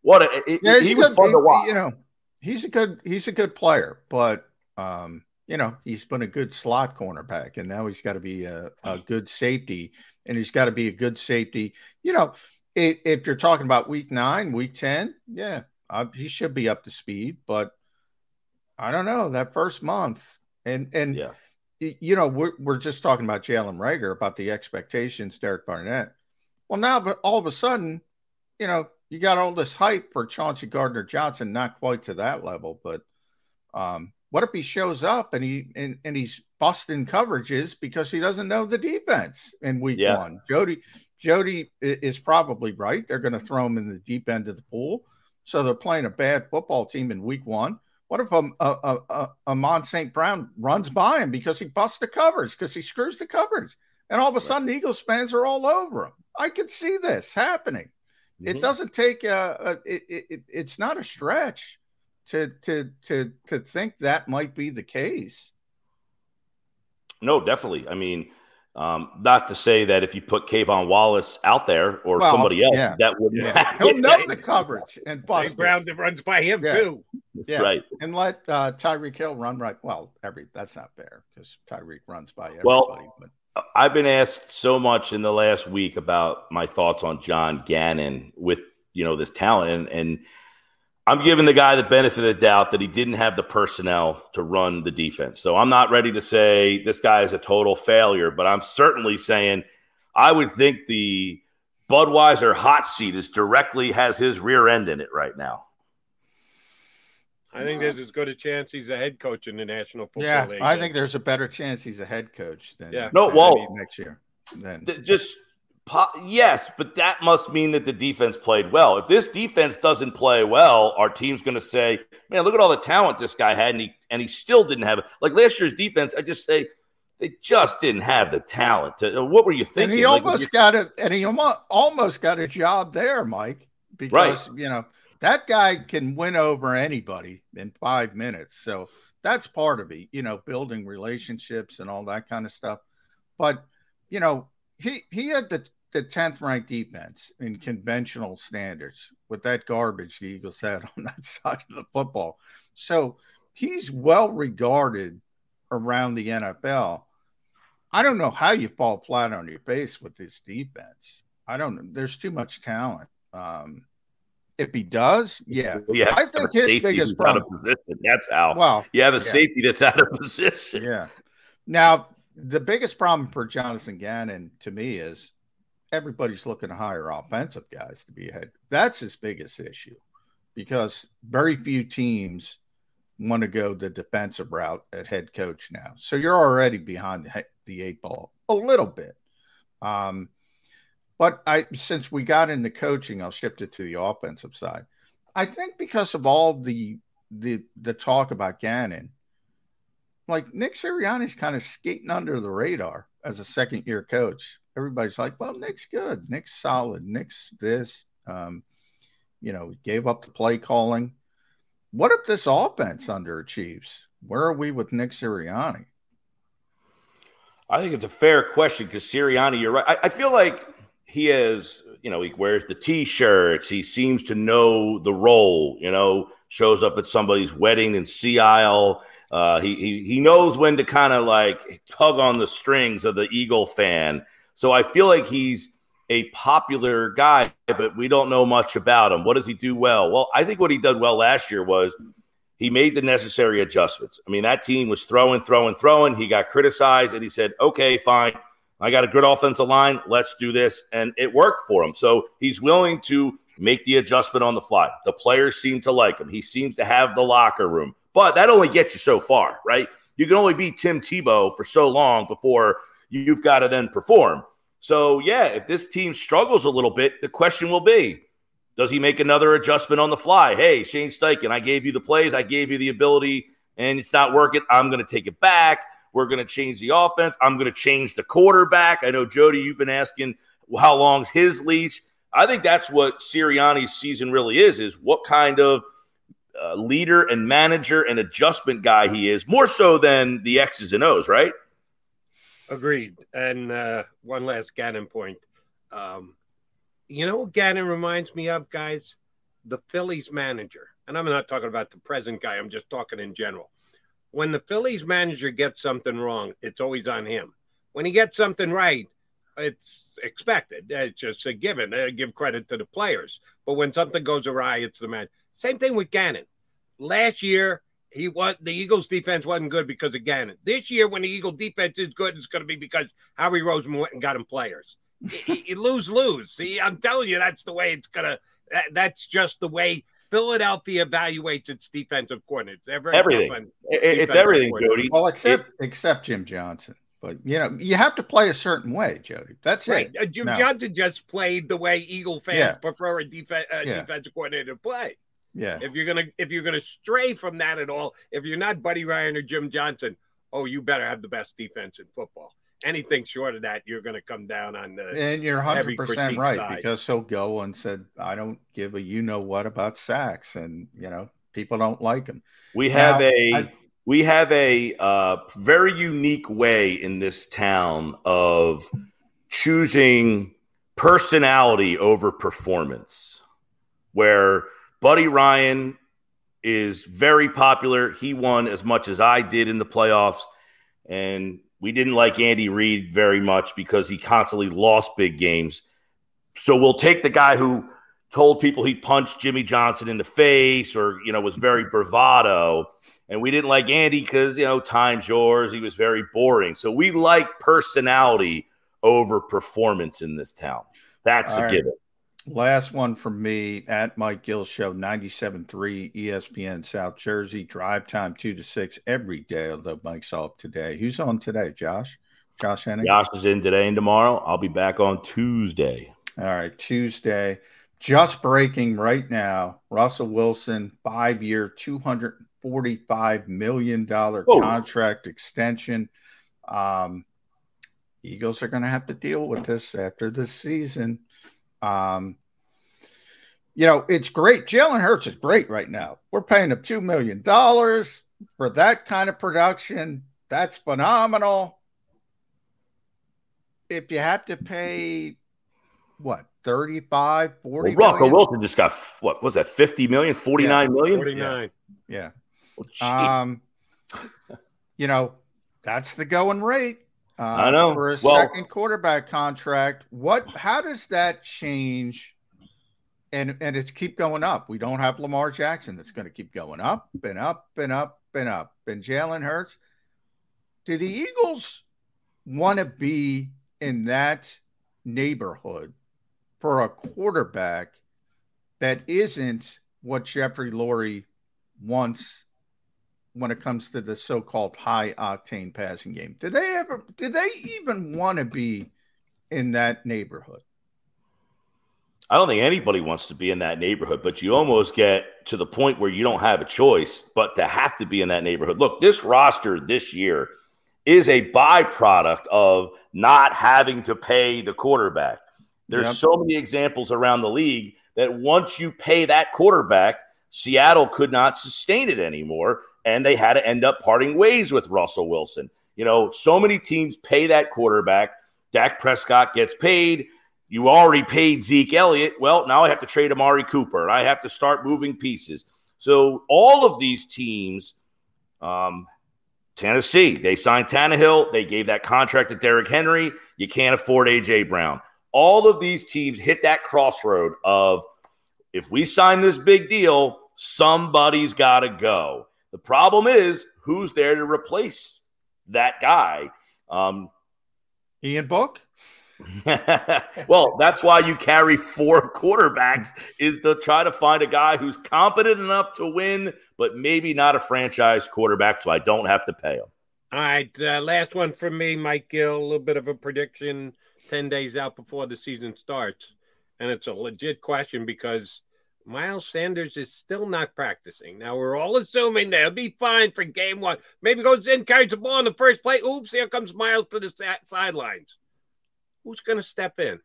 what a it, yeah, he was good, fun he, to watch. You know, he's a good he's a good player, but um, you know, he's been a good slot cornerback, and now he's got to be a, a good safety, and he's got to be a good safety. You know, if, if you're talking about week nine, week ten, yeah, uh, he should be up to speed, but I don't know that first month, and and yeah you know, we're, we're just talking about Jalen Reagor, about the expectations, Derek Barnett. Well, now, but all of a sudden, you know, you got all this hype for Chauncey Gardner Johnson, not quite to that level, but um, what if he shows up and he and, and he's busting coverages because he doesn't know the defense in week yeah. one? Jody Jody is probably right. They're going to throw him in the deep end of the pool. So they're playing a bad football team in week one. What if a, a, a, Amon St. Brown runs by him because he busts the covers, because he screws the covers, and all of a sudden right. Eagles fans are all over him? I can see this happening. Mm-hmm. It doesn't take a, a it, it, it's not a stretch to to to to think that might be the case. No, definitely. I mean, um, not to say that if you put K'Von Wallace out there or well, somebody else, yeah. that wouldn't yeah. He'll know the *laughs* coverage and bust Brown that runs by him yeah. too. Yeah, right. And let uh, Tyreek Hill run right. Well, every that's not fair because Tyreek runs by everybody. Well, but. I've been asked so much in the last week about my thoughts on John Gannon with you know this talent and and I'm giving the guy the benefit of the doubt that he didn't have the personnel to run the defense. So I'm not ready to say this guy is a total failure, but I'm certainly saying I would think the Budweiser hot seat is directly has his rear end in it right now. I think there's as good a chance he's a head coach in the National Football yeah, League. I think there's a better chance he's a head coach than yeah. No, well, next year. Then just Yes, but that must mean that the defense played well. If this defense doesn't play well, our team's going to say, "Man, look at all the talent this guy had," and he and he still didn't have it. Like last year's defense, I just say they just didn't have the talent. To, what were you thinking? And he like, almost got it, and he almost got a job there, Mike, because right. you know that guy can win over anybody in five minutes. So that's part of it, you know, building relationships and all that kind of stuff. But you know, he he had the the 10th ranked defense in conventional standards with that garbage the Eagles had *laughs* on that side of the football. So he's well regarded around the NFL. I don't know how you fall flat on your face with this defense. I don't know. There's too much talent. Um, if he does, yeah, yeah. I think his biggest problem. Out of position. That's how. Well, you have a yeah. safety that's out of position. Yeah. Now the biggest problem for Jonathan Gannon to me is everybody's looking to hire offensive guys to be ahead. That's his biggest issue because very few teams want to go the defensive route at head coach now. So you're already behind the, eight ball a little bit. Um, but I, since we got into coaching, I'll shift it to the offensive side. I think because of all the the the talk about Gannon, like Nick Sirianni's kind of skating under the radar as a second year coach. Everybody's like, well, Nick's good. Nick's solid. Nick's this. Um, you know, gave up the play calling. What if this offense underachieves? Where are we with Nick Sirianni? I think it's a fair question because Sirianni, you're right. I, I, feel like he is, you know, he wears the t-shirts. He seems to know the role. You know, shows up at somebody's wedding in Isle. Uh, he, he he knows when to kind of like tug on the strings of the Eagle fan. So I feel like he's a popular guy, but we don't know much about him. What does he do well? Well, I think what he did well last year was he made the necessary adjustments. I mean, that team was throwing, throwing, throwing. He got criticized, and he said, "Okay, fine." I got a good offensive line. Let's do this. And it worked for him. So he's willing to make the adjustment on the fly. The players seem to like him. He seems to have the locker room. But that only gets you so far, right? You can only be Tim Tebow for so long before you've got to then perform. So, yeah, if this team struggles a little bit, the question will be does he make another adjustment on the fly? Hey, Shane Steichen, I gave you the plays, I gave you the ability, and it's not working. I'm going to take it back. We're going to change the offense. I'm going to change the quarterback. I know, Jody, you've been asking how long's his leash. I think that's what Sirianni's season really is, is what kind of uh, leader and manager and adjustment guy he is, more so than the X's and O's, right? Agreed. And uh, one last Gannon point. Um, you know what Gannon reminds me of, guys? The Phillies manager. And I'm not talking about the present guy, I'm just talking in general when the Phillies manager gets something wrong, it's always on him. When he gets something right, it's expected. It's just a given. I give credit to the players. But when something goes awry, it's the man. Same thing with Gannon. Last year, he was the Eagles defense wasn't good because of Gannon. This year, when the Eagle defense is good, it's going to be because Howie Roseman went and got him players. you lose, lose. See, I'm telling you, that's the way it's gonna. That, that's just the way Philadelphia evaluates its defensive coordinates. everything. It's everything, Jody. Well, except it, except Jim Johnson. But you know, you have to play a certain way, Jody. That's right. It. Uh, Jim no. Johnson just played the way Eagle fans yeah. prefer a def- yeah. defensive coordinator to play. Yeah. If you're gonna if you're gonna stray from that at all, if you're not Buddy Ryan or Jim Johnson, oh, you better have the best defense in football anything short of that, you're going to come down on the. And you're 100 percent right side. because he'll go and said, "I don't give a you know what about sacks," and you know people don't like him. We have now, a I, we have a uh, very unique way in this town of choosing personality over performance, where Buddy Ryan is very popular. He won as much as I did in the playoffs. And we didn't like Andy Reid very much because he constantly lost big games. So we'll take the guy who told people he punched Jimmy Johnson in the face or, you know, was very bravado. And we didn't like Andy because, you know, time's yours. He was very boring. So we like personality over performance in this town. That's All a right. given. Last one from me at Mike Gill Show, 97.3 ESPN South Jersey. Drive time 2 to 6 every day, although Mike's off today. Who's on today, Josh? Josh Henning? Josh is in today and tomorrow. I'll be back on Tuesday. All right, Tuesday. Just breaking right now Russell Wilson, five year, $245 million contract extension. Um, Eagles are going to have to deal with this after this season. Um, you know, it's great. Jalen Hurts is great right now. We're paying him $2 million for that kind of production. That's phenomenal. If you have to pay what 35, 40 well, Rocco Wilson just got what was that 50 million, 49 yeah, million? 49. Yeah. yeah. um, you know, that's the going rate. Uh, I know for a well, second quarterback contract. What? How does that change? And and it's keep going up. We don't have Lamar Jackson. It's going to keep going up and up and up and up. And Jalen Hurts. Do the Eagles want to be in that neighborhood for a quarterback that isn't what Jeffrey Lurie wants when it comes to the so-called high octane passing game. Did they ever did they even want to be in that neighborhood? I don't think anybody wants to be in that neighborhood, but you almost get to the point where you don't have a choice but to have to be in that neighborhood. Look, this roster this year is a byproduct of not having to pay the quarterback. There's yep. so many examples around the league that once you pay that quarterback, Seattle could not sustain it anymore, and they had to end up parting ways with Russell Wilson. You know, so many teams pay that quarterback. Dak Prescott gets paid. You already paid Zeke Elliott. Well, now I have to trade Amari Cooper. I have to start moving pieces. So all of these teams, um, Tennessee, they signed Tannehill. They gave that contract to Derrick Henry. You can't afford AJ Brown. All of these teams hit that crossroad of if we sign this big deal, somebody's got to go. The problem is who's there to replace that guy? Um, Ian Book. *laughs* well, that's why you carry four quarterbacks is to try to find a guy who's competent enough to win, but maybe not a franchise quarterback, so I don't have to pay him. All right, uh, last one from me, Mike Gill. A little bit of a prediction, ten days out before the season starts, and it's a legit question because Miles Sanders is still not practicing. Now we're all assuming they'll be fine for game one. Maybe goes in, carries the ball in the first play. Oops, here comes Miles to the sidelines who's going to step in?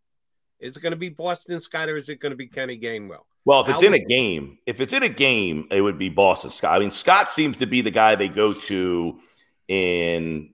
Is it going to be Boston Scott or is it going to be Kenny Gainwell? Well, if it's in a game, if it's in a game, it would be Boston Scott. I mean, Scott seems to be the guy they go to in,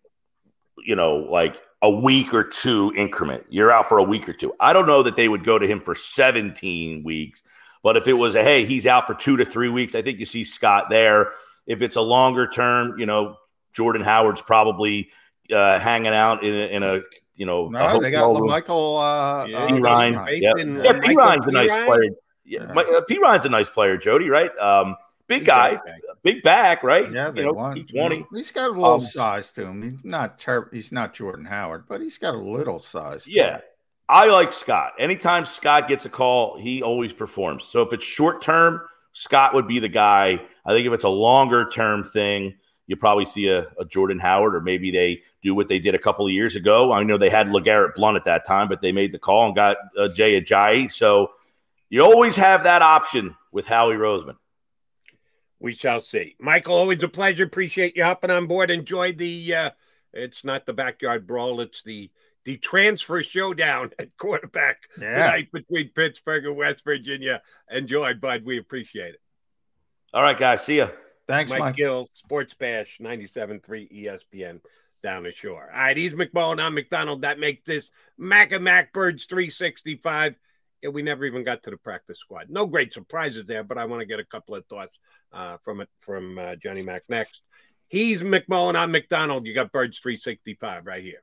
you know, like a week or two increment. You're out for a week or two. I don't know that they would go to him for 17 weeks, but if it was a hey, he's out for two to three weeks, I think you see Scott there. If it's a longer term, you know, Jordan Howard's probably uh, hanging out in a, in a you know, no, they got Michael uh, yeah, uh, Ryan. Yeah, yeah Perine's a nice player. Yeah, yeah. Uh, Perine's a nice player, Jody. Right? Um, big he's guy, big back, right? Yeah, they you know, want. Twenty. He's got a little um, size to him. He's not ter- He's not Jordan Howard, but he's got a little size. yeah. Him. I like Scott. Anytime Scott gets a call, he always performs. So if it's short term, Scott would be the guy. I think if it's a longer term thing, you probably see a, a, Jordan Howard, or maybe they do what they did a couple of years ago. I know they had LeGarrette Blount at that time, but they made the call and got uh, Jay Ajayi. So you always have that option with Howie Roseman. We shall see. Michael, always a pleasure. Appreciate you hopping on board. Enjoy the. Uh, it's not the backyard brawl. It's the the transfer showdown at quarterback yeah. tonight between Pittsburgh and West Virginia. Enjoy, bud. We appreciate it. All right, guys. See ya. Thanks, Mike, Mike. Gill, Sports Bash 97.3 ESPN down the shore. All right, he's McMullen. I'm McDonald. That makes this Mac and Mac Birds 365. Yeah, we never even got to the practice squad. No great surprises there, but I want to get a couple of thoughts uh, from it from uh, Johnny Mac next. He's McMullen. I'm McDonald. You got Birds 365 right here.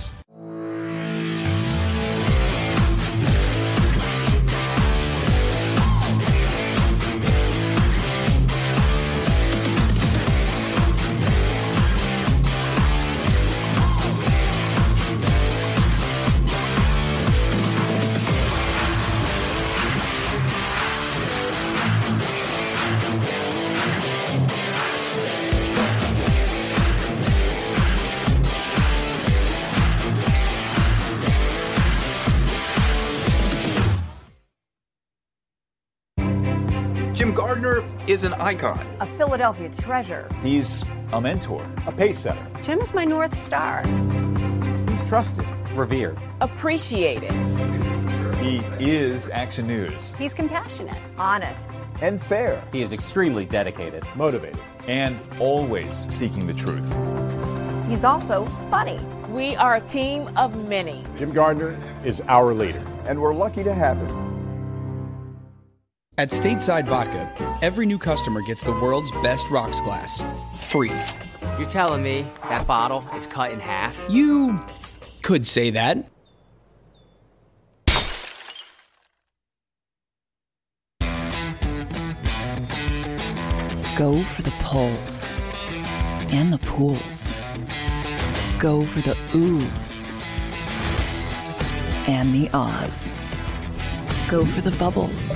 Icon. A Philadelphia treasure. He's a mentor, a pace setter. Jim is my North Star. He's trusted, revered, appreciated. He is Action News. He's compassionate, honest, and fair. He is extremely dedicated, motivated, and always seeking the truth. He's also funny. We are a team of many. Jim Gardner is our leader, and we're lucky to have him. At Stateside Vodka, every new customer gets the world's best rocks glass, free. You're telling me that bottle is cut in half? You could say that. Go for the pulls and the pools. Go for the oohs and the ahs. Go for the bubbles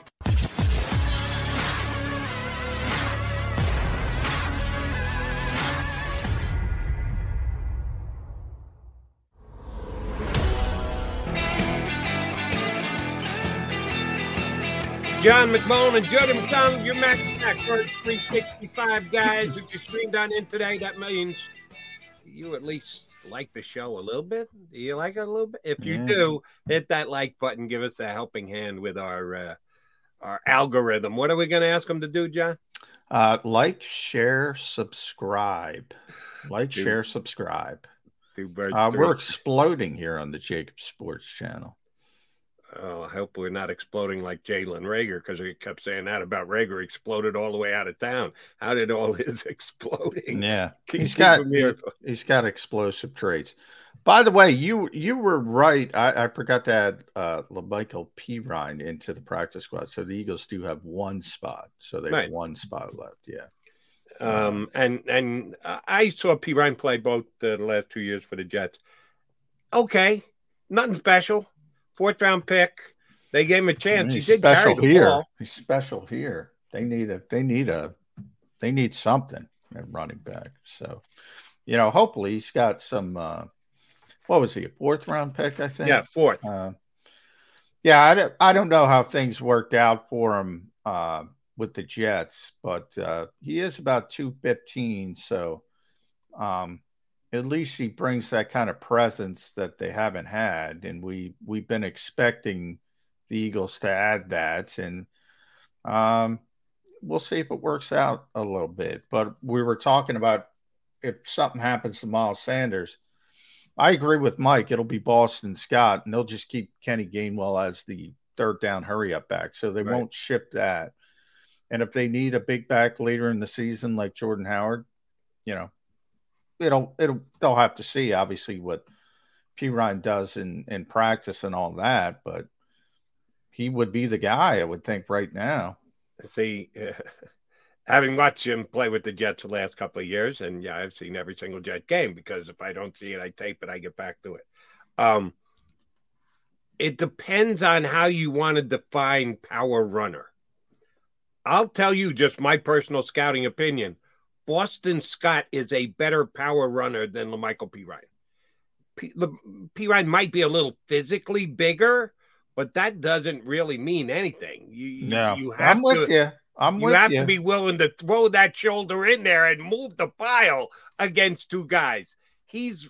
John McMullen and Jody McDonald, your Mac Mac 365 guys. If you streamed on in today, that means you at least like the show a little bit. Do you like it a little bit? If you yeah. do, hit that like button. Give us a helping hand with our uh, our algorithm. What are we going to ask them to do, John? Uh, like, share, subscribe. Like, do, share, subscribe. Do uh, we're exploding here on the Jacob Sports Channel. Oh, I hope we're not exploding like Jalen Reagor because he kept saying that about Reagor Exploded all the way out of town. How did all *laughs* his exploding? Yeah, he's got he's got explosive traits. By the way, you you were right. I, I forgot to add uh, La'Mical Perine into the practice squad. So the Eagles do have one spot. So they right. have one spot left. Yeah. Um, and and I saw Perine play both the last two years for the Jets. Okay, nothing special fourth round pick. They gave him a chance. He's he did special carry the here. Ball. He's special here. They need a they need a they need something at running back. So, you know, hopefully he's got some uh what was he, a fourth round pick, I think? Yeah, fourth. Uh, yeah, I don't, I don't know how things worked out for him uh, with the Jets, but uh, he is about 215. So um, at least he brings that kind of presence that they haven't had, and we we've been expecting the Eagles to add that, and um, we'll see if it works out a little bit. But we were talking about if something happens to Miles Sanders. I agree with Mike. It'll be Boston Scott, and they'll just keep Kenny Gainwell as the third down hurry up back, so they right. won't ship that. And if they need a big back later in the season, like Jordan Howard, you know, it'll it'll they'll have to see obviously what Perine does in in practice and all that, but he would be the guy I would think right now. See, *laughs* having watched him play with the Jets the last couple of years, and yeah, I've seen every single Jet game because if I don't see it, I tape it, I get back to it. Um, it depends on how you want to define power runner. I'll tell you just my personal scouting opinion. Boston Scott is a better power runner than La'Mical Perine. P, Le, Perine might be a little physically bigger, but that doesn't really mean anything. You, no, you have I'm with to, you. I'm you with have you. to be willing to throw that shoulder in there and move the pile against two guys. He's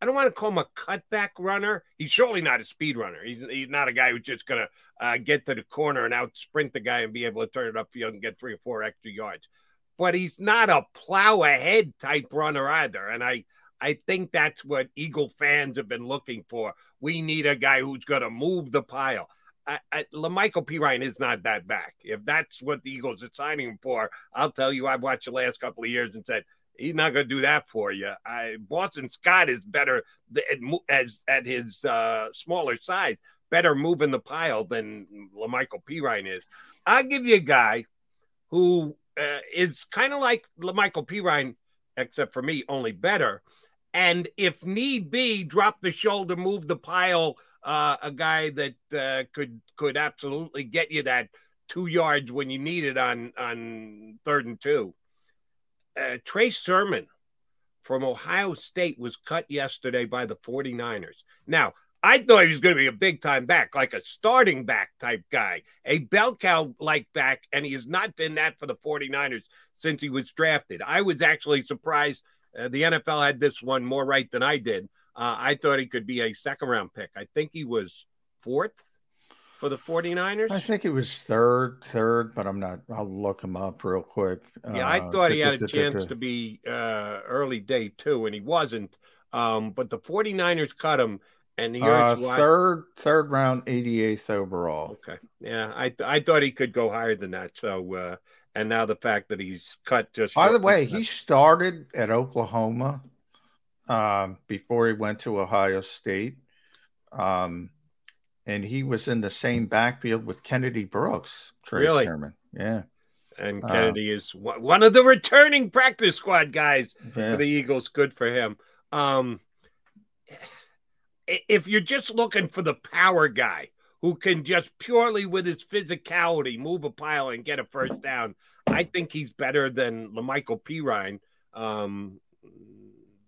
I don't want to call him a cutback runner. He's surely not a speed runner. He's, he's not a guy who's just going to uh, get to the corner and out sprint the guy and be able to turn it upfield and get three or four extra yards. But he's not a plow ahead type runner either. And I, I think that's what Eagle fans have been looking for. We need a guy who's going to move the pile. I, I, La'Mical Perine is not that back. If that's what the Eagles are signing him for, I'll tell you, I've watched the last couple of years and said he's not going to do that for you. I, Boston Scott is better as at his uh, smaller size, better moving the pile than La'Mical Perine is. I'll give you a guy who uh, is kind of like La'Mical Perine, except for me, only better. And if need be, drop the shoulder, move the pile. Uh, a guy that uh, could could absolutely get you that two yards when you need it on on third and two. Uh, Trey Sermon from Ohio State was cut yesterday by the 49ers. Now, I thought he was going to be a big time back, like a starting back type guy, a bell cow like back, and he has not been that for the 49ers since he was drafted. I was actually surprised uh, the NFL had this one more right than I did. Uh, I thought he could be a second round pick. I think he was fourth for the 49ers? I think it was third, third, but I'm not. I'll look him up real quick. Yeah, I uh, thought he had a chance to be uh, early day too, and he wasn't. Um, but the 49ers cut him, and here's uh. Third, third round, 88th overall. Okay. Yeah, I I thought he could go higher than that. So, uh, and now the fact that he's cut just. By the way, he started at Oklahoma um, before he went to Ohio State. Um, and he was in the same backfield with Kennedy Brooks. Trey really? Sermon. Yeah. And uh, Kennedy uh, is one of the returning practice squad guys yeah. for the Eagles. Good for him. Um, if you're just looking for the power guy who can just purely with his physicality move a pile and get a first down, I think he's better than La'Mical Perine. Um,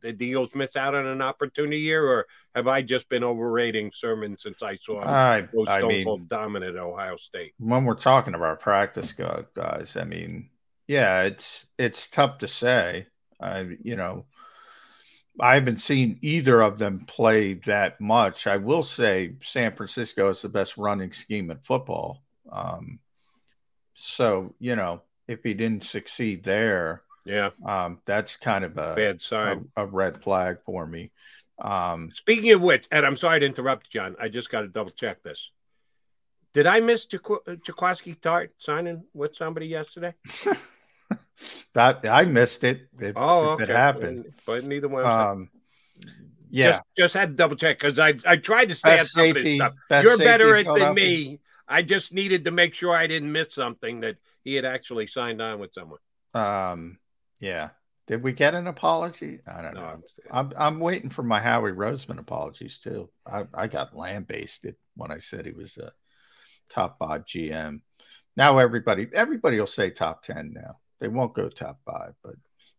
did the Eagles miss out on an opportunity here, or have I just been overrating Sermon since I saw him I, go stone mean, cold dominant at Ohio State? When we're talking about practice guys, I mean, yeah, it's it's tough to say. I you know, I haven't seen either of them play that much. I will say San Francisco is the best running scheme in football. Um, so you know, if he didn't succeed there yeah. Um, that's kind of a bad sign, a, a art flag for me. Um, Speaking of which, and I'm sorry to interrupt, John. I just got to double check this. Did I miss Jaquiski Tartt signing with somebody yesterday? *laughs* that I missed it. it oh, okay. it happened, but neither one. Um, yeah, just, just, had to double check because I I tried to stay best on safety, stuff. You're better at than me. I just needed to make sure I didn't miss something that he had actually signed on with someone. Um, yeah. Did we get an apology? I don't no, know. I'm, I'm, I'm waiting for my Howie Roseman apologies too. I, I got lambasted when I said he was a top five GM. Now everybody everybody will say top ten now. They won't go top five, but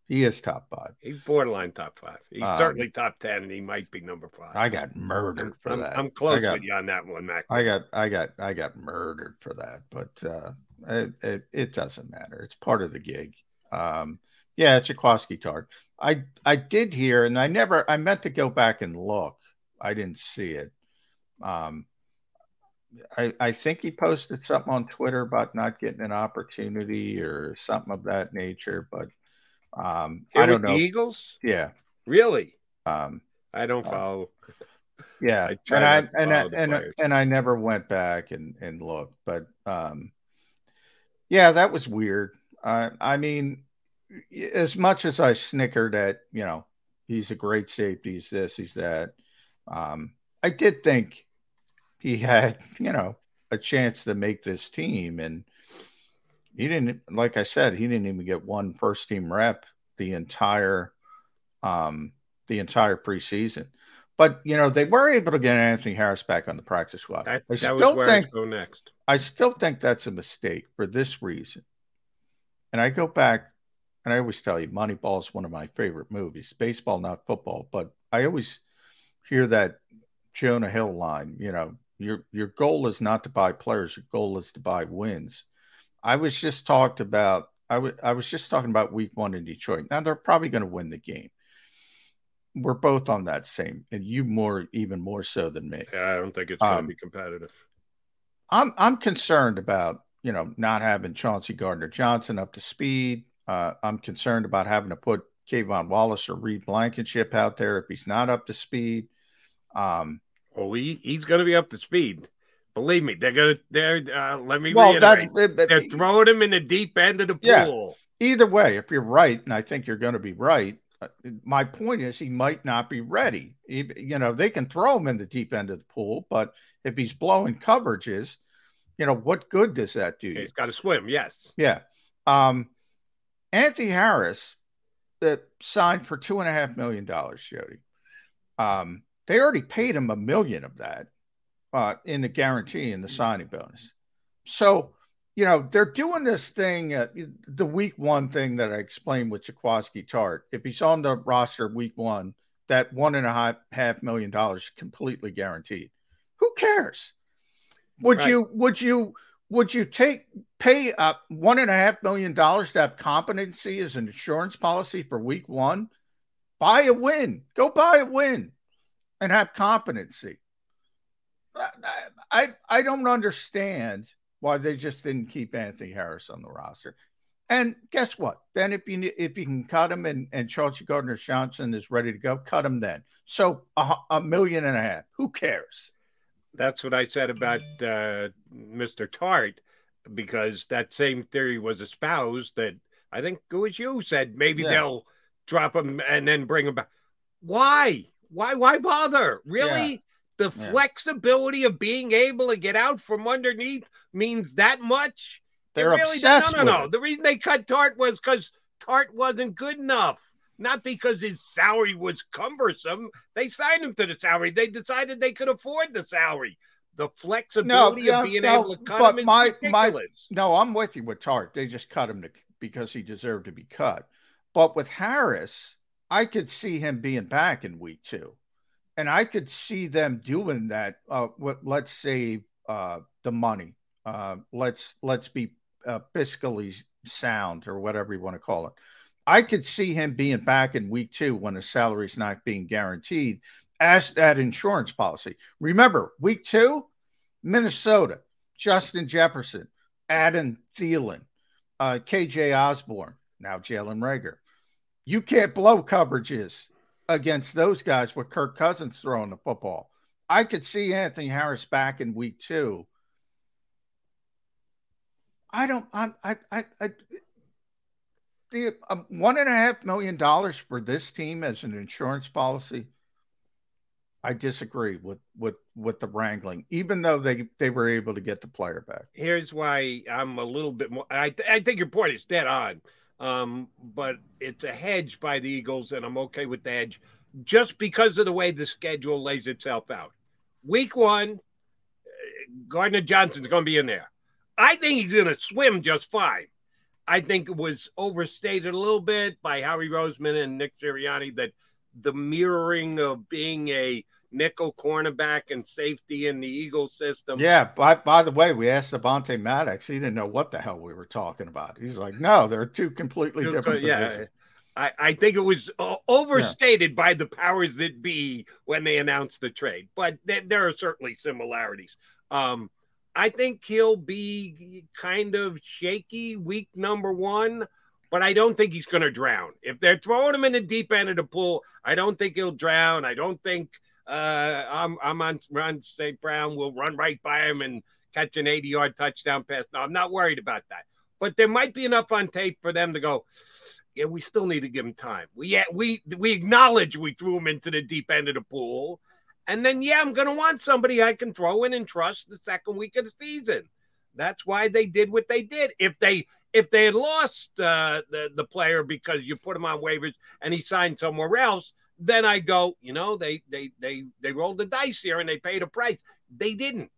he is top five. He's borderline top five. He's um, certainly top ten, and he might be number five. I got murdered for I'm, that. I'm close got, with you on that one, Mac. I got, I got, I got murdered for that, but uh, it, it, it doesn't matter. It's part of the gig. Um, yeah, it's a Jaquiski Tartt. I I did hear, and I never I meant to go back and look. I didn't see it. Um, I I think he posted something on Twitter about not getting an opportunity or something of that nature, but um, I don't know. Eagles? Yeah. Really? Um, I don't uh, follow. Uh, yeah, I and I and I, and, I, and I never went back and and looked, but um, yeah, that was weird. Uh, I mean, as much as I snickered at, you know, he's a great safety, he's this, he's that. Um, I did think he had, *laughs* you know, a chance to make this team. And he didn't, like I said, he didn't even get one first team rep the entire, um, the entire preseason. But you know they were able to get Anthony Harris back on the practice squad. I, I still think go next. I still think that's a mistake for this reason. And I go back and I always tell you, Moneyball is one of my favorite movies. Baseball, not football, but I always hear that Jonah Hill line. You know, your your goal is not to buy players; your goal is to buy wins. I was just talked about. I, w- I was just talking about Week One in Detroit. Now they're probably going to win the game. We're both on that same, and you more, even more so than me. Yeah, I don't think it's going to um, be competitive. I'm I'm concerned about you know not having Chauncey Gardner Johnson up to speed uh, I'm concerned about having to put K'Von Wallace or Reed Blankenship out there if he's not up to speed. Um, oh, he, he's going to be up to speed. Believe me, they're gonna. They're. Uh, let me Well, reiterate. that- they're throwing him in the deep end of the Yeah. pool. Either way, if you're right, and I think you're going to be right, uh, my point is he might not be ready. He- you know, they can throw him in the deep end of the pool, but if he's blowing coverages, you know, what good does that do? He's got to swim. Yes. Yeah. Um, Anthony Harris that signed for two and a half million dollars, Jody. Um, they already paid him a million of that uh, in the guarantee and the signing bonus. So, you know, they're doing this thing, uh, the week one thing that I explained with Jaquiski Tartt. If he's on the roster week one, that one and a half, half million dollars completely guaranteed. Who cares? Would Right. you would you would you take pay uh, one and a half million dollars to have competency as an insurance policy for week one? Buy a win. Go buy a win and have competency. I, I I don't understand why they just didn't keep Anthony Harris on the roster. And guess what? Then if you if you can cut him and, and Chauncey Gardner Johnson is ready to go, cut him then. So a, a million and a half. Who cares? That's what I said about uh, Mr. Tartt, because that same theory was espoused that I think it was you said maybe Yeah. they'll drop him and then bring him back. Why? Why? Why bother? Really? The Yeah. flexibility of being able to get out from underneath means that much? It They're really obsessed no, no, no. it. The reason they cut Tartt was because Tartt wasn't good enough. Not because his salary was cumbersome. They signed him to the salary. They decided they could afford the salary. The flexibility yeah, of being no, able to cut but him is my, my, no, I'm with you with Tartt. They just cut him to, because he deserved to be cut. But with Harris, I could see him being back in week two, and I could see them doing that. Uh, what, let's save uh, the money. Uh, let's let's be uh, fiscally sound or whatever you want to call it. I could see him being back in week two when his salary's not being guaranteed as that insurance policy. Remember, week two, Minnesota, Justin Jefferson, Adam Thielen, uh, KJ Osborne, now Jalen Reagor. You can't blow coverages against those guys with Kirk Cousins throwing the football. I could see Anthony Harris back in week two. I don't. I. I. I. I the um, one and a half million dollars for this team as an insurance policy. I disagree with with with the wrangling, even though they they were able to get the player back. Here's why I'm a little bit more. I, I think your point is dead on, um, but it's a hedge by the Eagles, and I'm okay with the hedge just because of the way the schedule lays itself out. Week one, uh, Gardner Johnson's going to be in there. I think he's going to swim just fine. I think it was overstated a little bit by Howie Roseman and Nick Sirianni that the mirroring of being a nickel cornerback and safety in the Eagles system. Yeah. By by the way, we asked Avonte Maddox. He didn't know what the hell we were talking about. He's like, no, they're two completely Two different. yeah. positions. I, I think it was uh, overstated by the powers that be when they announced the trade, but th- there are certainly similarities. Um, I think he'll be kind of shaky week number one, but I don't think he's going to drown. If they're throwing him in the deep end of the pool, I don't think he'll drown. I don't think uh, I'm, I'm on Ron St. Brown will run right by him and catch an 80 yard touchdown pass. No, I'm not worried about that. But there might be enough on tape for them to go, yeah, we still need to give him time. We yeah, we we acknowledge we threw him into the deep end of the pool, and then yeah, I'm gonna want somebody I can throw in and trust the second week of the season. That's why they did what they did. If they if they had lost uh, the the player because you put him on waivers and he signed somewhere else, then I go, you know, they they they they rolled the dice here and they paid a price. They didn't.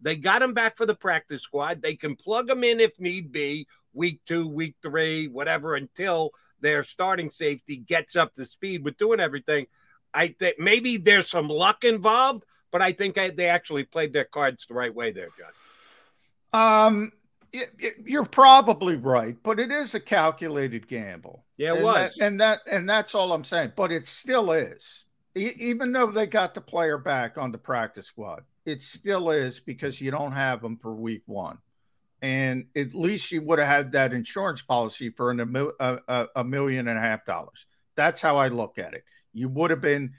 They got him back for the practice squad. They can plug him in if need be, week two, week three, whatever, until their starting safety gets up to speed with doing everything. I think maybe there's some luck involved, but I think I, they actually played their cards the right way there, John. Um, it, it- you're probably right, but it is a calculated gamble. Yeah, it and was. that, and that and that's all I'm saying. But it still is, E- even though they got the player back on the practice squad, it still is because you don't have them for week one, and at least you would have had that insurance policy for an, a, a, a, a million and a half dollars. That's how I look at it. You would have been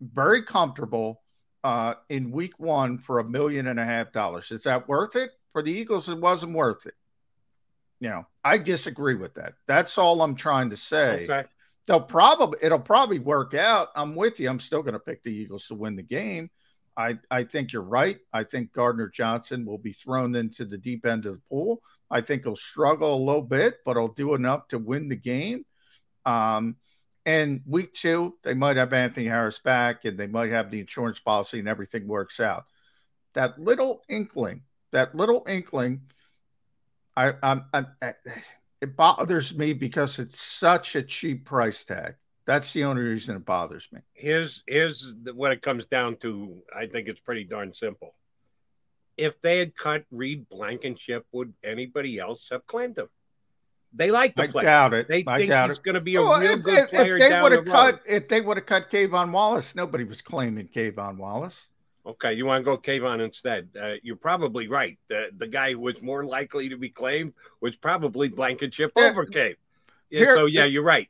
very comfortable uh, in week one for a million and a half dollars. Is that worth it? For the Eagles, it wasn't worth it. You know, I disagree with that. That's all I'm trying to say. Okay. They'll probably it'll probably work out. I'm with you. I'm still going to pick the Eagles to win the game. I I think you're right. I think Gardner Johnson will be thrown into the deep end of the pool. I think he'll struggle a little bit, but he'll do enough to win the game. Um, and week two, they might have Anthony Harris back, and they might have the insurance policy, and everything works out. That little inkling, that little inkling, I, I'm, I'm it bothers me because it's such a cheap price tag. That's the only reason it bothers me. Here's here's what it comes down to. I think it's pretty darn simple. If they had cut Reed Blankenship, would anybody else have claimed him? They like the I player. doubt it. They I think doubt he's going to be a Well, real if, good if- player if they would the have road. cut, if they would have cut K'Von Wallace, nobody was claiming K'Von Wallace. Okay, you want to go K'Von instead. Uh, you're probably right. The the guy who was more likely to be claimed was probably Blankenship Yeah. over Cave. Yeah, Here- so yeah, you're right.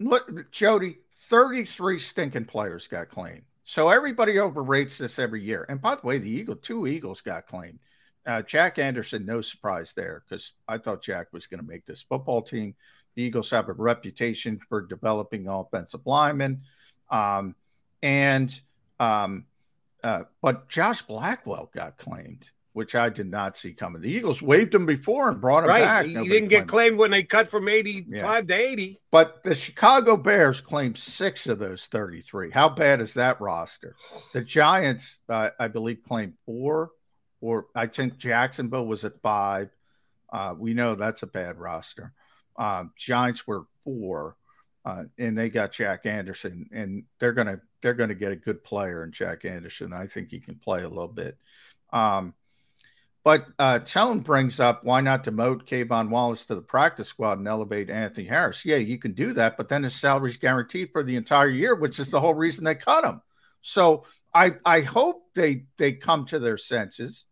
Look, Jody, 33 stinking players got claimed. So everybody overrates this every year. And by the way, the Eagle, two Eagles got claimed. Uh, Jack Anderson, no surprise there because I thought Jack was going to make this football team. The Eagles have a reputation for developing offensive linemen. Um, and, um, uh, but Josh Blackwell got claimed, which I did not see coming. The Eagles waived him before and brought him Right. back. He Nobody didn't get claimed him. when they cut from 85 to 80. But the Chicago Bears claimed six of those 33. How bad is that roster? The Giants, uh, I believe, claimed four, or I think Jacksonville was at five. Uh, we know that's a bad roster. Um, Giants were four, uh, and they got Jack Anderson, and they're gonna they're gonna get a good player in Jack Anderson. I think he can play a little bit. Um, but uh, brings up why not demote K'Von Wallace to the practice squad and elevate Anthony Harris? Yeah, you can do that, but then his salary's guaranteed for the entire year, which is the whole reason they cut him. So I I hope they they come to their senses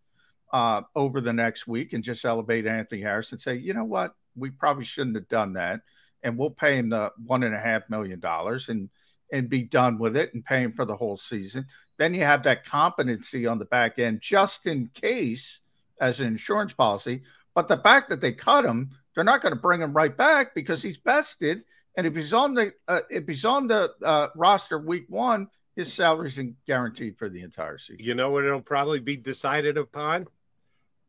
uh, over the next week and just elevate Anthony Harris and say, you know what, we probably shouldn't have done that, and we'll pay him the one and a half million dollars and and be done with it and pay him for the whole season. Then you have that competency on the back end just in case as an insurance policy. But the fact that they cut him, they're not going to bring him right back because he's vested. And if he's on the uh, if he's on the uh, roster week one, his salary's guaranteed for the entire season. You know what it'll probably be decided upon?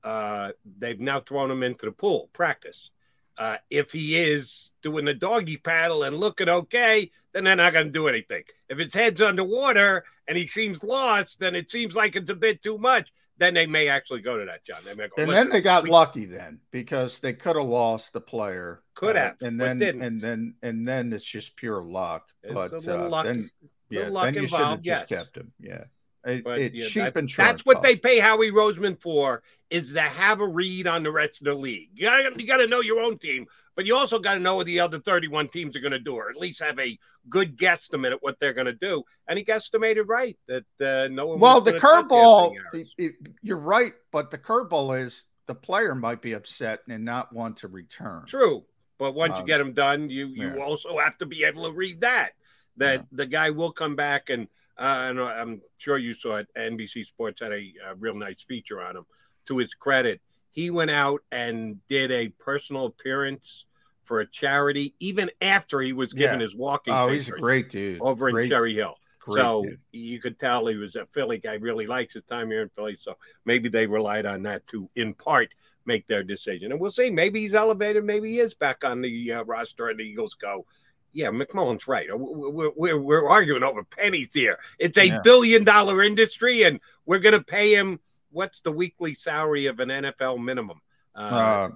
Uh, they've now thrown him into the pool practice. Uh, if he is doing the doggy paddle and looking okay, then they're not going to do anything. If his head's underwater and he seems lost, then it seems like it's a bit too much. Then they may actually go to that, John. They may go. And then they got lucky then because they could have lost the player. Could uh, have, and but then and then and then it's just pure luck. There's but uh, luck- then yeah, then you should have involved, just yes. kept him. Yeah, it, But, it yeah, cheap that- insurance. That's what they pay Howie Roseman for is to have a read on the rest of the league. You got you to know your own team, but you also got to know what the other 31 teams are going to do, or at least have a good guesstimate at what they're going to do. And he guesstimated right that uh, no one. Well, the curveball, Anthony Harris. it- it- you're right, but the curveball is the player might be upset and not want to return. True, but once you Um, get them done, you you yeah. also have to be able to read that that the guy will come back and. Uh, and I'm sure you saw it. NBC Sports had a, a real nice feature on him. To his credit, he went out and did a personal appearance for a charity, even after he was given Yeah. his walking. Oh, he's a great dude. over in Cherry Hill. so dude. you could tell he was a Philly guy. Really likes his time here in Philly. So maybe they relied on that to, in part, make their decision. And we'll see. Maybe he's elevated. Maybe he is back on the uh, roster, and the Eagles go. Yeah, McMullen's right. We're, we're, we're arguing over pennies here. It's a Yeah. billion dollar industry, and we're going to pay him. What's the weekly salary of an NFL minimum? Uh,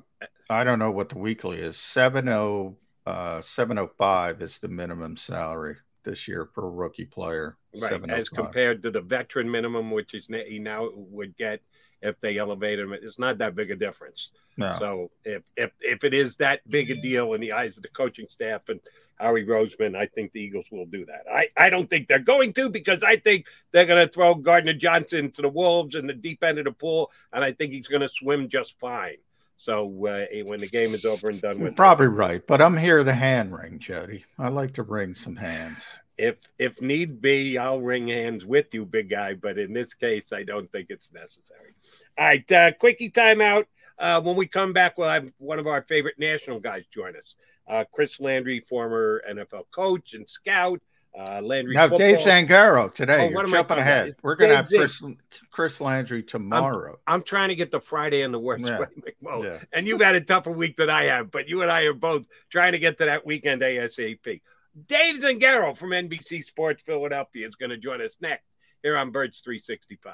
I don't know what the weekly is. 70 uh 705 is the minimum salary this year for a rookie player. right, as compared to the veteran minimum, which is he now would get if they elevate him. It's not that big a difference. No. So if if if it is that big a deal in the eyes of the coaching staff and Howie Roseman, I think the Eagles will do that. I, I don't think they're going to because I think they're going to throw Gardner Johnson to the Wolves in the deep end of the pool, and I think he's going to swim just fine. So uh, when the game is over and done You're with, probably right, but I'm here to hand wring, Jody. I like to wring some hands. If if need be, I'll wring hands with you, big guy. But in this case, I don't think it's necessary. All right, uh, quickie timeout. Uh, when we come back, we'll have one of our favorite national guys join us. Uh, Chris Landry, former NFL coach and scout. Uh, Landry. Now, Dave. Zangaro today. Oh, You're what am jumping ahead. We're going to have Chris, Chris Landry tomorrow. I'm trying to get the Friday in the worst Yeah. Yeah. And you've had a tougher week than I have, but you and I are both trying to get to that weekend ASAP. Dave Zangaro from NBC Sports Philadelphia is going to join us next here on Birds 365.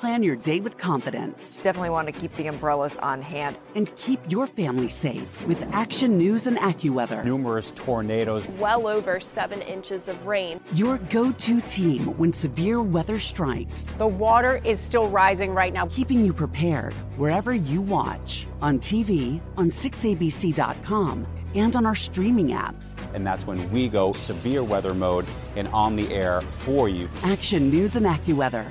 Plan your day with confidence. Definitely want to keep the umbrellas on hand. And keep your family safe with Action News and AccuWeather. Numerous tornadoes. Well over seven inches of rain. Your go to team when severe weather strikes. The water is still rising right now. Keeping you prepared wherever you watch on TV, on 6abc.com, and on our streaming apps. And that's when we go severe weather mode and on the air for you. Action News and AccuWeather,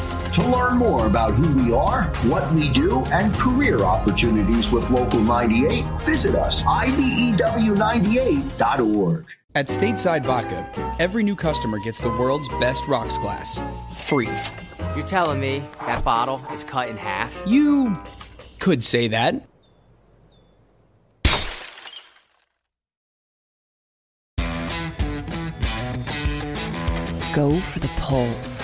To learn more about who we are, what we do, and career opportunities with Local 98, visit us, E IBEW98.org. At Stateside Vodka, every new customer gets the world's best rocks glass, free. You're telling me that bottle is cut in half? You could say that. Go for the poles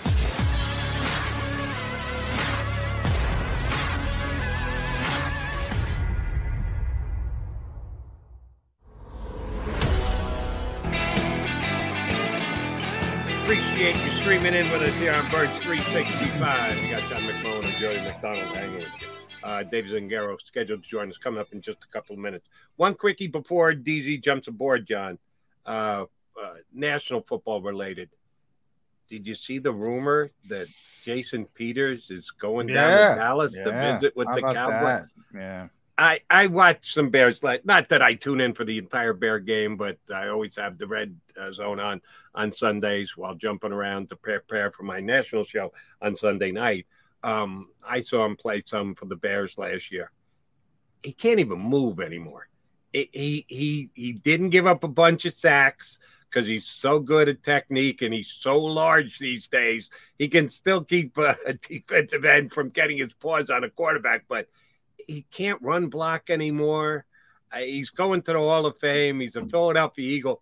streaming in with us here on Birds 365. We got John McMullen and Jody McDonald hanging. Uh, Dave Zangaro scheduled to join us coming up in just a couple of minutes. One quickie before DZ jumps aboard, John. Uh, uh, national football related. Did you see the rumor that Jason Peters is going down to Dallas to visit with How the Cowboys? that? Yeah. I I watch some Bears. Not that I tune in for the entire Bear game, but I always have the red uh, zone on on Sundays while jumping around to prepare for my national show on Sunday night. Um, I saw him play some for the Bears last year. He can't even move anymore. It, he he he didn't give up a bunch of sacks because he's so good at technique and he's so large these days. He can still keep a *laughs* defensive end from getting his paws on a quarterback, but he can't run block anymore. He's going to the Hall of Fame. He's a Philadelphia Eagle.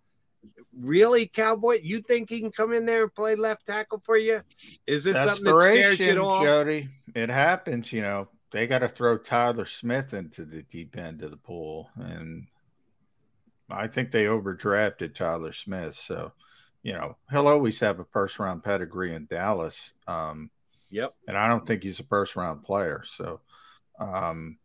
Really, Cowboy? You think he can come in there and play left tackle for you? Is this something that scares you at all? Jody. It happens, you know. They got to throw Tyler Smith into the deep end of the pool, and I think they overdrafted Tyler Smith. So, you know, he'll always have a first round pedigree in Dallas. Um, Yep. and I don't think he's a first round player. So, um,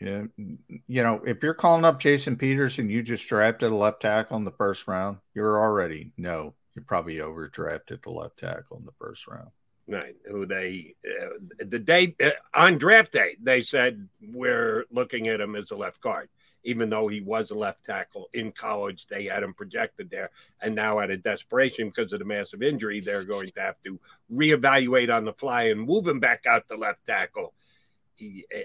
Yeah, you know, if you're calling up Jason Peters and you just drafted a left tackle in the first round, you're already no, you're probably overdrafted the left tackle in the first round. Right. Who they uh, the day uh, on draft day they said we're looking at him as a left guard, even though he was a left tackle in college. They had him projected there, and now out of desperation because of the massive injury, they're going to have to reevaluate on the fly and move him back out to left tackle.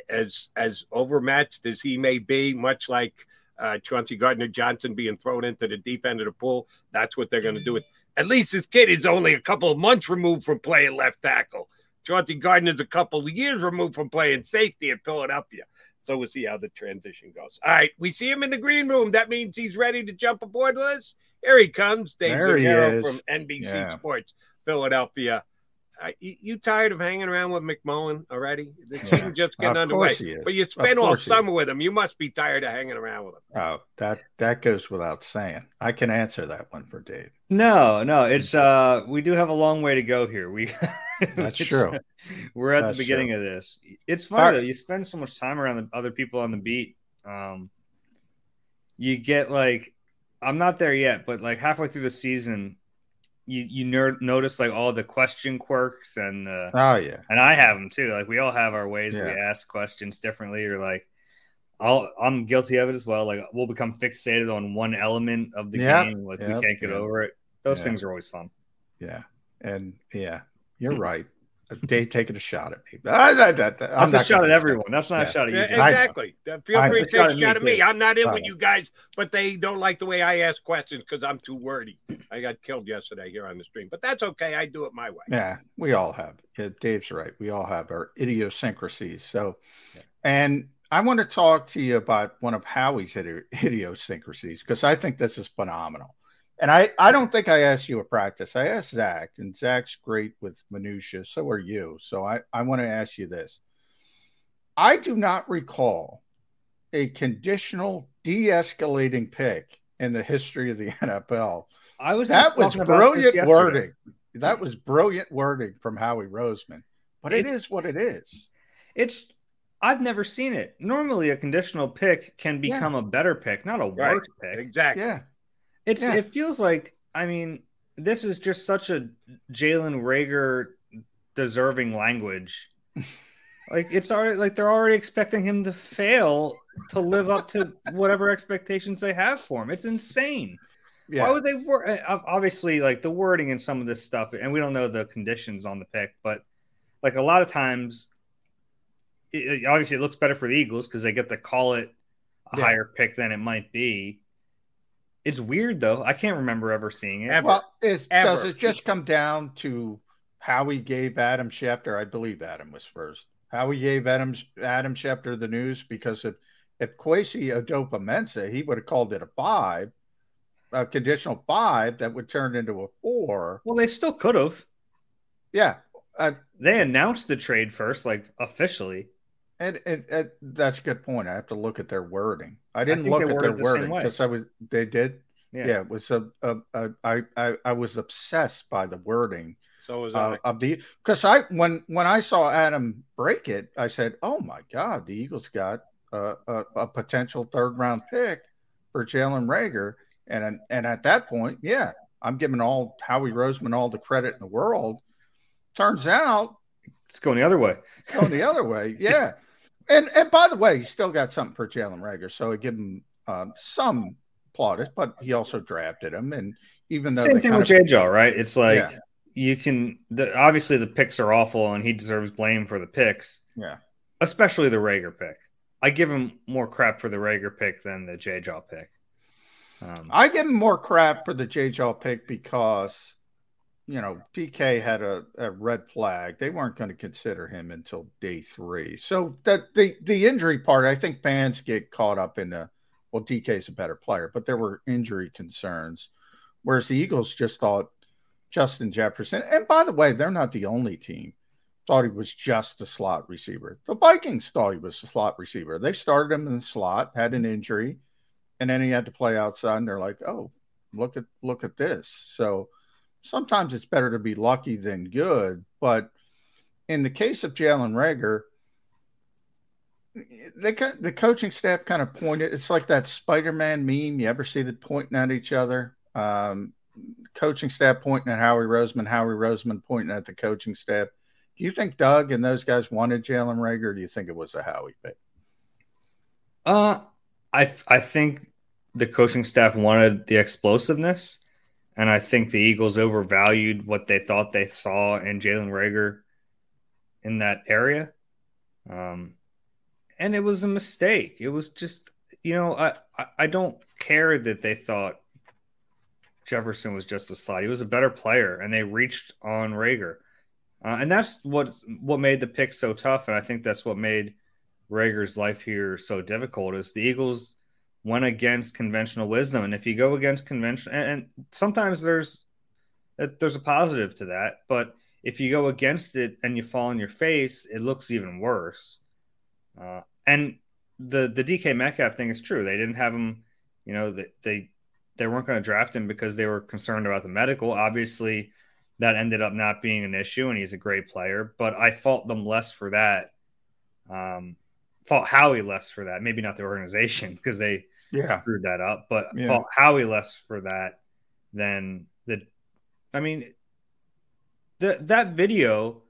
As as overmatched as he may be, much like uh, Chauncey Gardner Johnson being thrown into the deep end of the pool, that's what they're going to do with at least this kid is only a couple of months removed from playing left tackle. Chauncey Gardner's a couple of years removed from playing safety in Philadelphia. So we'll see how the transition goes. All right, we see him in the green room. That means he's ready to jump aboard with us. Here he comes, Dave Zangaro from NBC yeah. Sports Philadelphia. Uh, you, you, tired of hanging around with McMullen already? The season just getting underway. But you spent all summer with him. You must be tired of hanging around with him. Oh, that that goes without saying. I can answer that one for Dave. No, no, it's uh we do have a long way to go here. We *laughs* That's true. *laughs* We're at That's the beginning true. of this. It's funny right. though. You spend so much time around the other people on the beat. Um you get like I'm not there yet, but like halfway through the season, you you ner- notice like all the question quirks and uh, oh yeah, and I have them too. Like we all have our ways yeah. we ask questions differently, or like I'll I'm guilty of it as well. Like we'll become fixated on one element of the yep. game, like yep. we can't get yep. over it. Those things are always fun. Yeah, and yeah, you're right. Dave taking a shot at me. I, I, I, am a shot at everyone. That's not yeah. a shot at you. Yeah, exactly. Feel free to take a shot at me. I'm not in with you guys, but they don't like the way I ask questions because I'm too wordy. I got killed yesterday here on the stream, but that's okay. I do it my way. Yeah, we all have. Yeah, Dave's right. We all have our idiosyncrasies. So, yeah. and I want to talk to you about one of Howie's *laughs* idiosyncrasies because I think this is phenomenal. And I, I don't think I asked you a practice. I asked Zach, and Zach's great with minutia. So are you. So I, I want to ask you this. I do not recall a conditional de-escalating pick in the history of the *laughs* NFL. I was that was brilliant wording. That was brilliant wording from Howie Roseman. But it's, it is what it is. It's I've never seen it. Normally, a conditional pick can become yeah. a better pick, not a right. worse pick. Exactly. Yeah. It's yeah. it feels like I mean this is just such a Jalen Reagor deserving language. *laughs* like it's already like they're already expecting him to fail to live up to whatever expectations they have for him. It's insane. Yeah. Why would they work? Uh, obviously, like the wording and some of this stuff, and we don't know the conditions on the pick, but like a lot of times, it, obviously it looks better for the Eagles because they get to call it a yeah. higher pick than it might be. It's weird though. I can't remember ever seeing it. Ever. Well, does it just come down to Howie gave Adam Schefter? I believe Adam was first. Howie gave Adam Adam Schefter the news because if if Kwesi Adofo-Mensah, he would have called it a five, a conditional five that would turn into a four. Well, they still could have. Yeah. Uh, they announced the trade first, like officially. And, and, and, that's a good point. I have to look at their wording. I didn't I look at their the wording because I was they did. Yeah, yeah it was a, a, a I, I I was obsessed by the wording. So was uh, I. Of the because I when when I saw Adam break it, I said, "Oh my God, the Eagles got a, a, a potential third round pick for Jalen Reagor." And and at that point, yeah, I'm giving all Howie Roseman all the credit in the world. Turns out it's going the other way. Going the other way, *laughs* yeah. And and by the way, he still got something for Jalen Reagor, so I give him um, some plaudits. But he also drafted him, and even though same thing with JJ, right? It's like yeah. you can the, obviously the picks are awful, and he deserves blame for the picks. Yeah, especially the Reagor pick. I give him more crap for the Reagor pick than the JJ pick. Um, I give him more crap for the JJ pick because you know, DK had a, a red flag. They weren't going to consider him until day three. So that the the injury part, I think fans get caught up in the well, DK is a better player, but there were injury concerns. Whereas the Eagles just thought Justin Jefferson, and by the way, they're not the only team thought he was just a slot receiver. The Vikings thought he was a slot receiver. They started him in the slot, had an injury, and then he had to play outside. And they're like, "Oh, look at look at this." So sometimes it's better to be lucky than good. But in the case of Jalen Reagor, they the coaching staff kind of pointed. It's like that Spider-Man meme. You ever see the pointing at each other? Um, coaching staff pointing at Howie Roseman, Howie Roseman pointing at the coaching staff. Do you think Doug and those guys wanted Jalen Reagor? Do you think it was a Howie pick? Uh, I I think the coaching staff wanted the explosiveness, and I think the Eagles overvalued what they thought they saw in Jalen Reagor in that area. Um, and it was a mistake. It was just, you know, I, I, I don't care that they thought Jefferson was just a slot. He was a better player, and they reached on Reagor. Uh, and that's what what made the pick so tough, and I think that's what made Reagor's life here so difficult. Is the Eagles went against conventional wisdom, and if you go against convention, and, and sometimes there's there's a positive to that, but if you go against it and you fall on your face, it looks even worse. Uh, and the the DK Metcalf thing is true. They didn't have him, you know, they they, they weren't going to draft him because they were concerned about the medical. Obviously, that ended up not being an issue, and he's a great player. But I fault them less for that. Um, fault Howie less for that. Maybe not the organization *laughs* because they yeah. screwed that up, but yeah. Howie less for that than the. I mean, the that video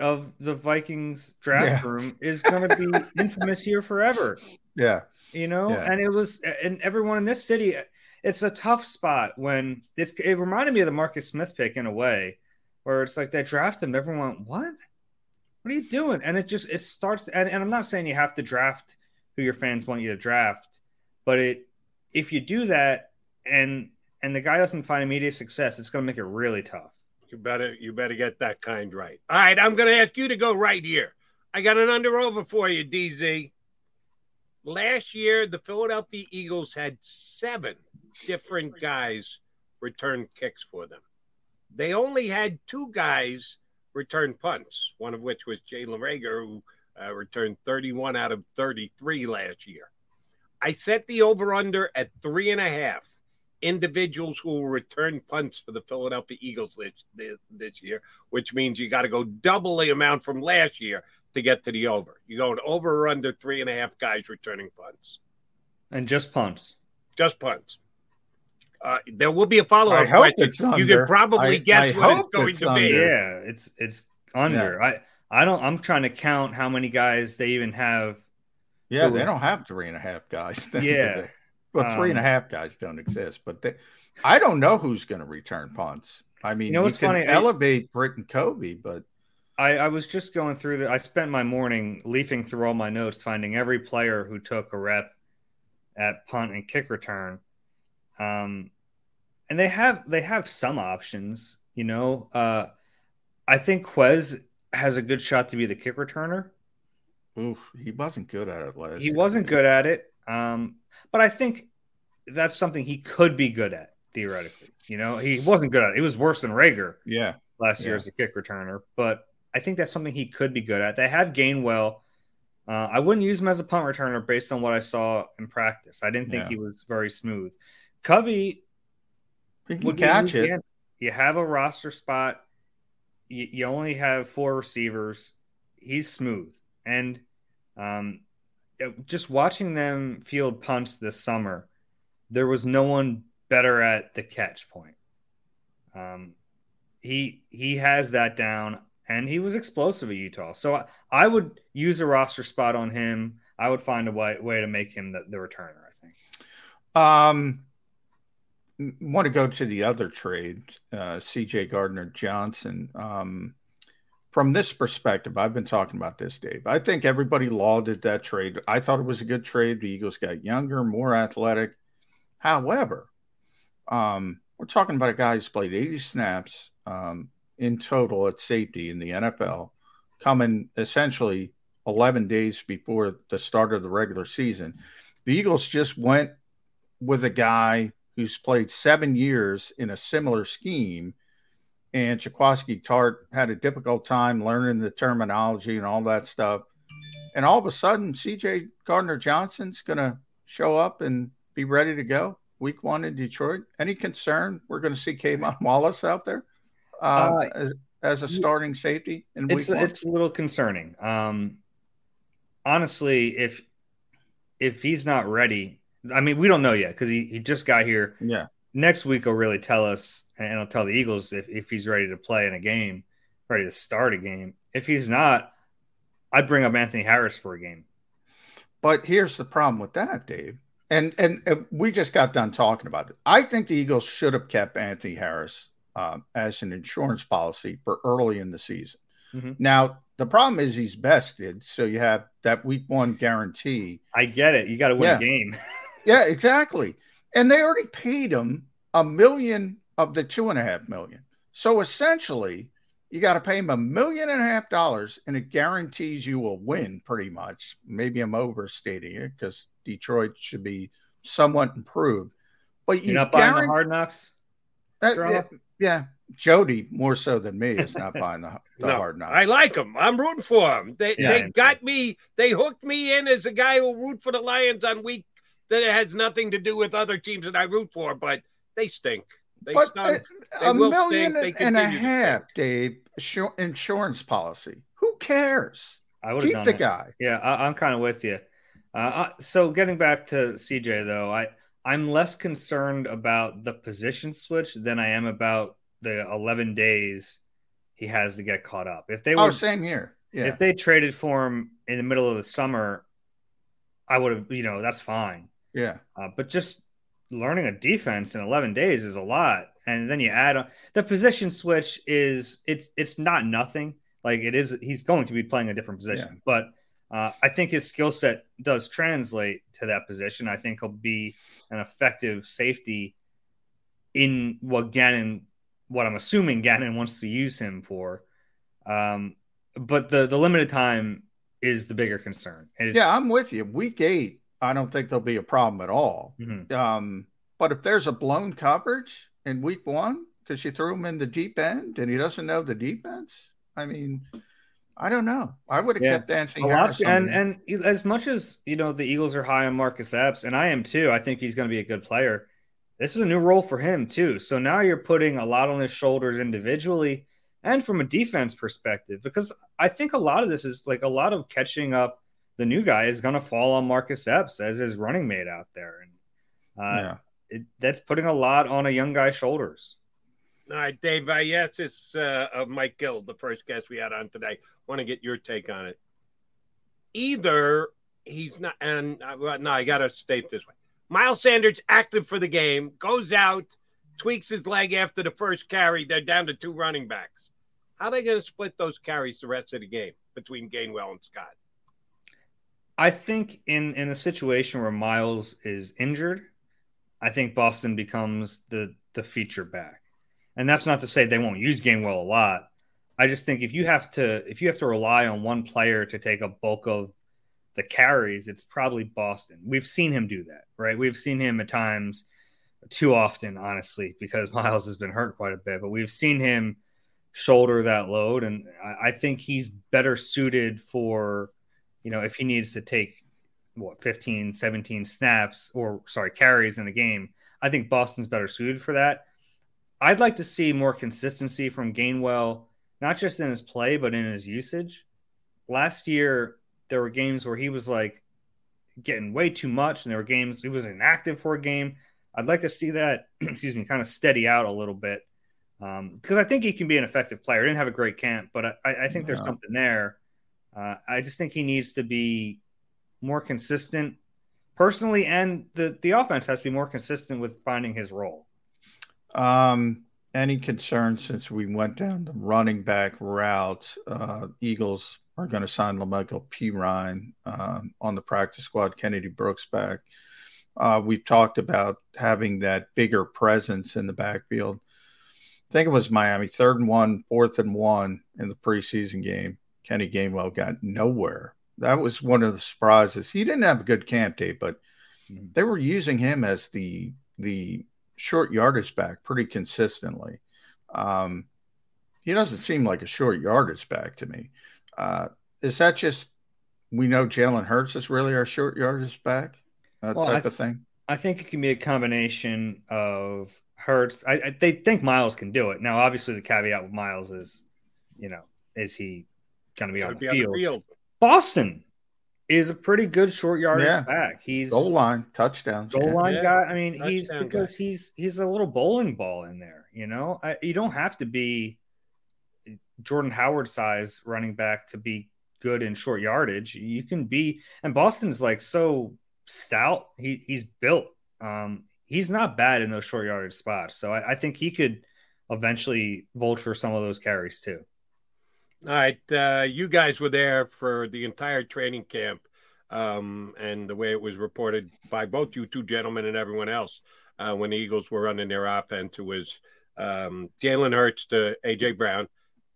of the Vikings draft yeah. room is going to be *laughs* infamous here forever. Yeah. You know, yeah. and it was, and everyone in this city, it's a tough spot when it's, it reminded me of the Marcus Smith pick in a way where it's like they draft him, everyone went, what? What are you doing? And it just, it starts, and, and I'm not saying you have to draft who your fans want you to draft, but it, if you do that and, and the guy doesn't find immediate success, it's going to make it really tough. You better you better get that kind right. All right, I'm going to ask you to go right here. I got an under over for you, DZ. Last year, the Philadelphia Eagles had seven different guys return kicks for them. They only had two guys return punts, one of which was Jalen Reagor, who uh, returned 31 out of 33 last year. I set the over under at three and a half individuals who will return punts for the Philadelphia Eagles this, this year, which means you got to go double the amount from last year to get to the over. You're going over or under three and a half guys returning punts. And just punts. Just punts. Uh, there will be a follow up question. You can probably I, guess I what it's going it's to under. be. Yeah, it's it's under. Yeah. I I don't. I'm trying to count how many guys they even have. Yeah, they don't have three and a half guys. *laughs* yeah, well, three um, and a um, half guys don't exist, but they, I don't know who's going to return punts. I mean, you, know, you can funny? elevate I, and Kobe. but I, I was just going through the. I spent my morning leafing through all my notes, finding every player who took a rep at punt and kick return. Um, and they have they have some options. You know, uh, I think Quez has a good shot to be the kick returner. Oof, he wasn't good at it last. He year. wasn't good at it. Um, but I think that's something he could be good at theoretically. You know, he wasn't good at it. It was worse than Reagor. Yeah. Last yeah. year as a kick returner, but I think that's something he could be good at. They have Gainwell. Uh, I wouldn't use him as a punt returner based on what I saw in practice. I didn't think yeah. he was very smooth. Covey would catch it. You have a roster spot. You, you only have four receivers. He's smooth, and um, just watching them field punts this summer, there was no one better at the catch point. Um, he he has that down, and he was explosive at Utah. So I, I would use a roster spot on him. I would find a way, way to make him the, the returner. I think. Um, want to go to the other trade, uh, C.J. Gardner Johnson. Um, from this perspective, I've been talking about this, Dave. I think everybody lauded that trade. I thought it was a good trade. The Eagles got younger, more athletic. However, um, we're talking about a guy who's played 80 snaps um, in total at safety in the NFL, coming essentially 11 days before the start of the regular season. The Eagles just went with a guy who's played seven years in a similar scheme and Jaquiski Tartt had a difficult time learning the terminology and all that stuff. And all of a sudden, CJ Gardner Johnson's going to show up and be ready to go week one in Detroit. Any concern? We're going to see K'Von *laughs* Wallace out there uh, uh, as, as, a starting safety in it's, week It's a little concerning. Um, honestly, if if he's not ready, I mean, we don't know yet because he, he just got here. Yeah. Next week will really tell us, and it'll tell the Eagles if, if he's ready to play in a game, ready to start a game. If he's not, I'd bring up Anthony Harris for a game. But here's the problem with that, Dave. And and, and we just got done talking about it. I think the Eagles should have kept Anthony Harris uh, as an insurance policy for early in the season. Mm-hmm. Now the problem is he's bested, so you have that week one guarantee. I get it. You got to win yeah. a game. *laughs* yeah, exactly. And they already paid him a million of the two and a half million. So essentially, you got to pay him a million and a half dollars, and it guarantees you will win pretty much. Maybe I'm overstating it because Detroit should be somewhat improved. But you are not buying the hard knocks. That, yeah, yeah, Jody more so than me is not buying the, the no, hard knocks. I like them. I'm rooting for them. They yeah, they got me. They hooked me in as a guy who root for the Lions on week that it has nothing to do with other teams that I root for, but they stink. They but stunk. They a million stink. and a half, Dave, insurance policy. Who cares? I would keep the it. guy. Yeah, I, am kind of with you. Uh, uh, so getting back to CJ though, I I'm less concerned about the position switch than I am about the 11 days he has to get caught up. If they oh, were oh, same here. Yeah. If they traded for him in the middle of the summer, I would have, you know, that's fine. Yeah. Uh, but just learning a defense in 11 days is a lot. And then you add on the position switch is it's it's not nothing. Like it is, he's going to be playing a different position, yeah. but uh, I think his skill set does translate to that position. I think he'll be an effective safety in what Gannon, what I'm assuming Gannon wants to use him for. Um, but the the limited time is the bigger concern. yeah, I'm with you. Week eight, I don't think there'll be a problem at all. Mm-hmm. Um, but if there's a blown coverage in week one because you threw him in the deep end and he doesn't know the defense, I mean, I don't know. I would have yeah. kept Anthony Harris. And and as much as you know the Eagles are high on Marcus Epps, and I am too. I think he's going to be a good player. This is a new role for him too. So now you're putting a lot on his shoulders individually and from a defense perspective, because I think a lot of this is like a lot of catching up. The new guy is going to fall on Marcus Epps as his running mate out there, and uh, yeah. it, that's putting a lot on a young guy's shoulders. All right, Dave. Yes, it's uh, of Mike Gill, the first guest we had on today. Want to get your take on it? Either he's not, and uh, no, I got to state this way: Miles Sanders active for the game, goes out, tweaks his leg after the first carry. They're down to two running backs. How are they going to split those carries the rest of the game between Gainwell and Scott? I think in in a situation where Miles is injured, I think Boston becomes the the feature back. And that's not to say they won't use Gainwell a lot. I just think if you have to if you have to rely on one player to take a bulk of the carries, it's probably Boston. We've seen him do that, right? We've seen him at times too often, honestly, because *laughs* Miles has been hurt quite a bit, but we've seen him shoulder that load. And I, I think he's better suited for, you know, if he needs to take what 15, 17 snaps or sorry, carries in the game. I think Boston's better suited for that. I'd like to see more consistency from Gainwell, not just in his play, but in his usage. Last year, there were games where he was like getting way too much, and there were games he was inactive for a game. I'd like to see that, *clears throat* excuse me, kind of steady out a little bit um, because I think he can be an effective player. He didn't have a great camp, but I, I think there's something there. Uh, I just think he needs to be more consistent personally, and the the offense has to be more consistent with finding his role. Um, any concerns since we went down the running back route? Uh, Eagles are going to sign La'Mical Perine um, on the practice squad. Kennedy Brooks back. Uh, we've talked about having that bigger presence in the backfield. I think it was Miami, third and one, fourth and one in the preseason game. Kenny Gainwell got nowhere. That was one of the surprises. He didn't have a good camp day, but mm-hmm. they were using him as the the short yardage back pretty consistently. Um, he doesn't seem like a short yardage back to me. Uh, is that just we know Jalen Hurts is really our short yardage back, that well, type th- of thing? I think it can be a combination of Hurts. I, I, they think Miles can do it. Now, obviously, the caveat with Miles is, you know, is he going to be, on the, be on the field? Boston is a pretty good short yardage Yeah. back. He's Goal line touchdowns. goal yeah. line Yeah. guy. I mean, he's Touchdown because he's he's a little bowling ball in there. You know, I, you don't have to be Jordan Howard size running back to be good in short yardage. You can be, and Boston's like so stout. He he's built. Um, he's not bad in those short yardage spots. So I, I think he could eventually vulture some of those carries too. All right, uh, you guys were there for the entire training camp, um, and the way it was reported by both you two gentlemen and everyone else uh, when the Eagles were running their offense, it was um, Jalen Hurts to AJ Brown,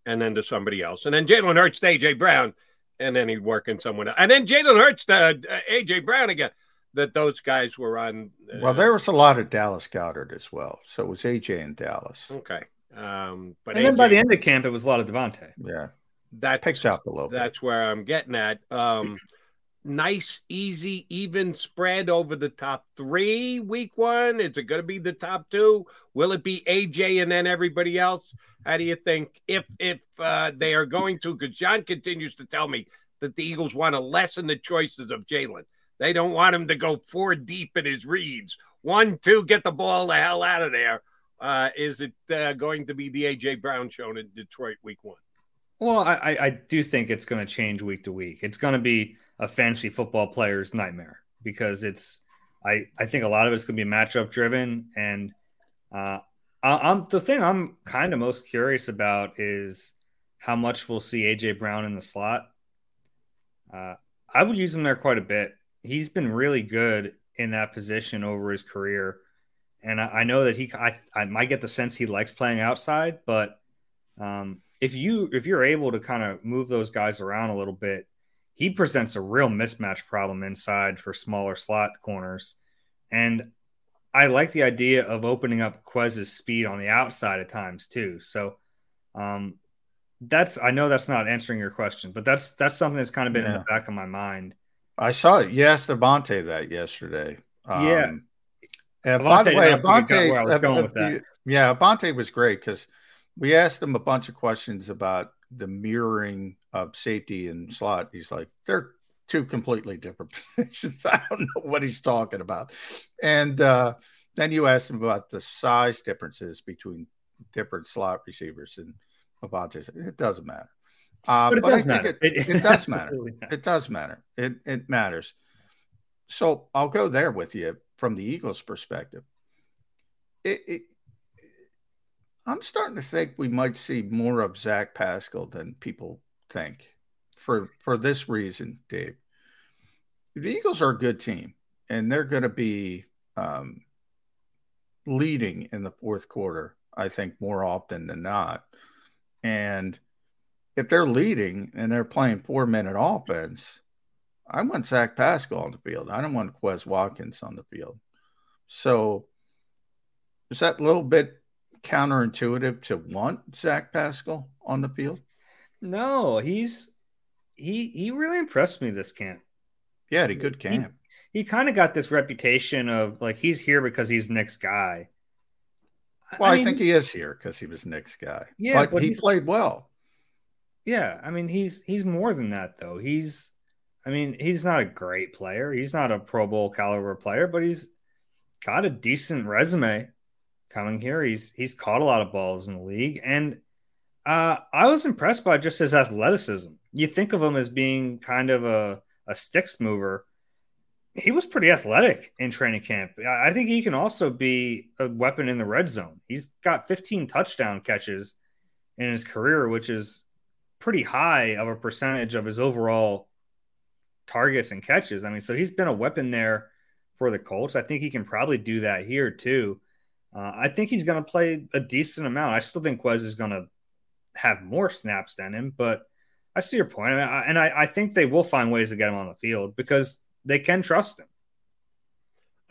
and then to somebody else, and then Jalen Hurts to AJ Brown, and then he'd work in someone else, and then Jalen Hurts to uh, AJ Brown again. That those guys were on. Uh, Well, there was a lot of Dallas Goedert as well. So it was AJ and Dallas. okay, um, but and then by the end of camp, it was a lot of DeVonta. Yeah. That Picks up a little bit. That's where I'm getting at. Um, *clears throat* nice, easy, even spread over the top three week one. Is it going to be the top two? Will it be AJ and then everybody else? How do you think if if uh, they are going to? Because John continues to tell me that the Eagles want to lessen the choices of Jalen. They don't want him to go four deep in his reads. One, two, get the ball the hell out of there. Uh, is it uh, going to be the AJ Brown shown in Detroit week one? Well, I, I- do think it's going to change week to week. It's going to be a fantasy football player's nightmare because it's. I I think a lot of it's going to be matchup driven, and uh, I, I'm the thing I'm kind of most curious about is how much we'll see AJ Brown in the slot. Uh, I would use him there quite a bit. He's been really good in that position over his career, and I, I know that he. I, I might get the sense he likes playing outside, but um, if you if you're able to kind of move those guys around a little bit, he presents a real mismatch problem inside for smaller slot corners. And I like the idea of opening up Quez's speed on the outside at times too. So um, that's I know that's not answering your question, but that's that's something that's kind of been in the back of my mind. I saw it. You asked Avonte that yesterday. Yeah. Um, and by the way, did not Avonte, where I was going with that. yeah, Avonte was great because we asked him a bunch of questions about the mirroring of safety and slot. He's like, they're two completely different *laughs* positions. I don't know what he's talking about. And uh, then you asked him about the size differences between different slot receivers and Avonte it doesn't matter. Uh, But it but I does think matter. it, It- *laughs* it does matter. It does matter. It it matters. So I'll go there with you from the Eagles' perspective. It, it, I'm starting to think we might see more of Zach Pascal than people think. For for this reason, Dave, the Eagles are a good team, and they're going to be um, leading in the fourth quarter. I think more often than not, and if they're leading and they're playing four minute offense, I want Zach Pascal on the field. I don't want Quez Watkins on the field. So is that little bit counterintuitive to want Zach Pascal on the field? No, he's he he really impressed me this camp. Yeah, had a good camp. He, kind of got this reputation of like he's here because he's Nick's guy. Well, I, mean, think he is here because he was Nick's guy. Yeah, but, but he he's- played well. Yeah, I mean he's he's more than that though. He's I mean, he's not a great player. He's not a Pro Bowl caliber player, but he's got a decent resume coming here. He's he's caught a lot of balls in the league and uh, I was impressed by just his athleticism. You think of him as being kind of a, a sticks mover. He was pretty athletic in training camp. I think he can also be a weapon in the red zone. He's got 15 touchdown catches in his career, which is pretty high of a percentage of his overall targets and catches. I mean, so he's been a weapon there for the Colts. I think he can probably do that here too. Uh, I think he's going to play a decent amount. I still think Quez is going to have more snaps than him, but I see your point. I mean, I, and I, I think they will find ways to get him on the field because they can trust him.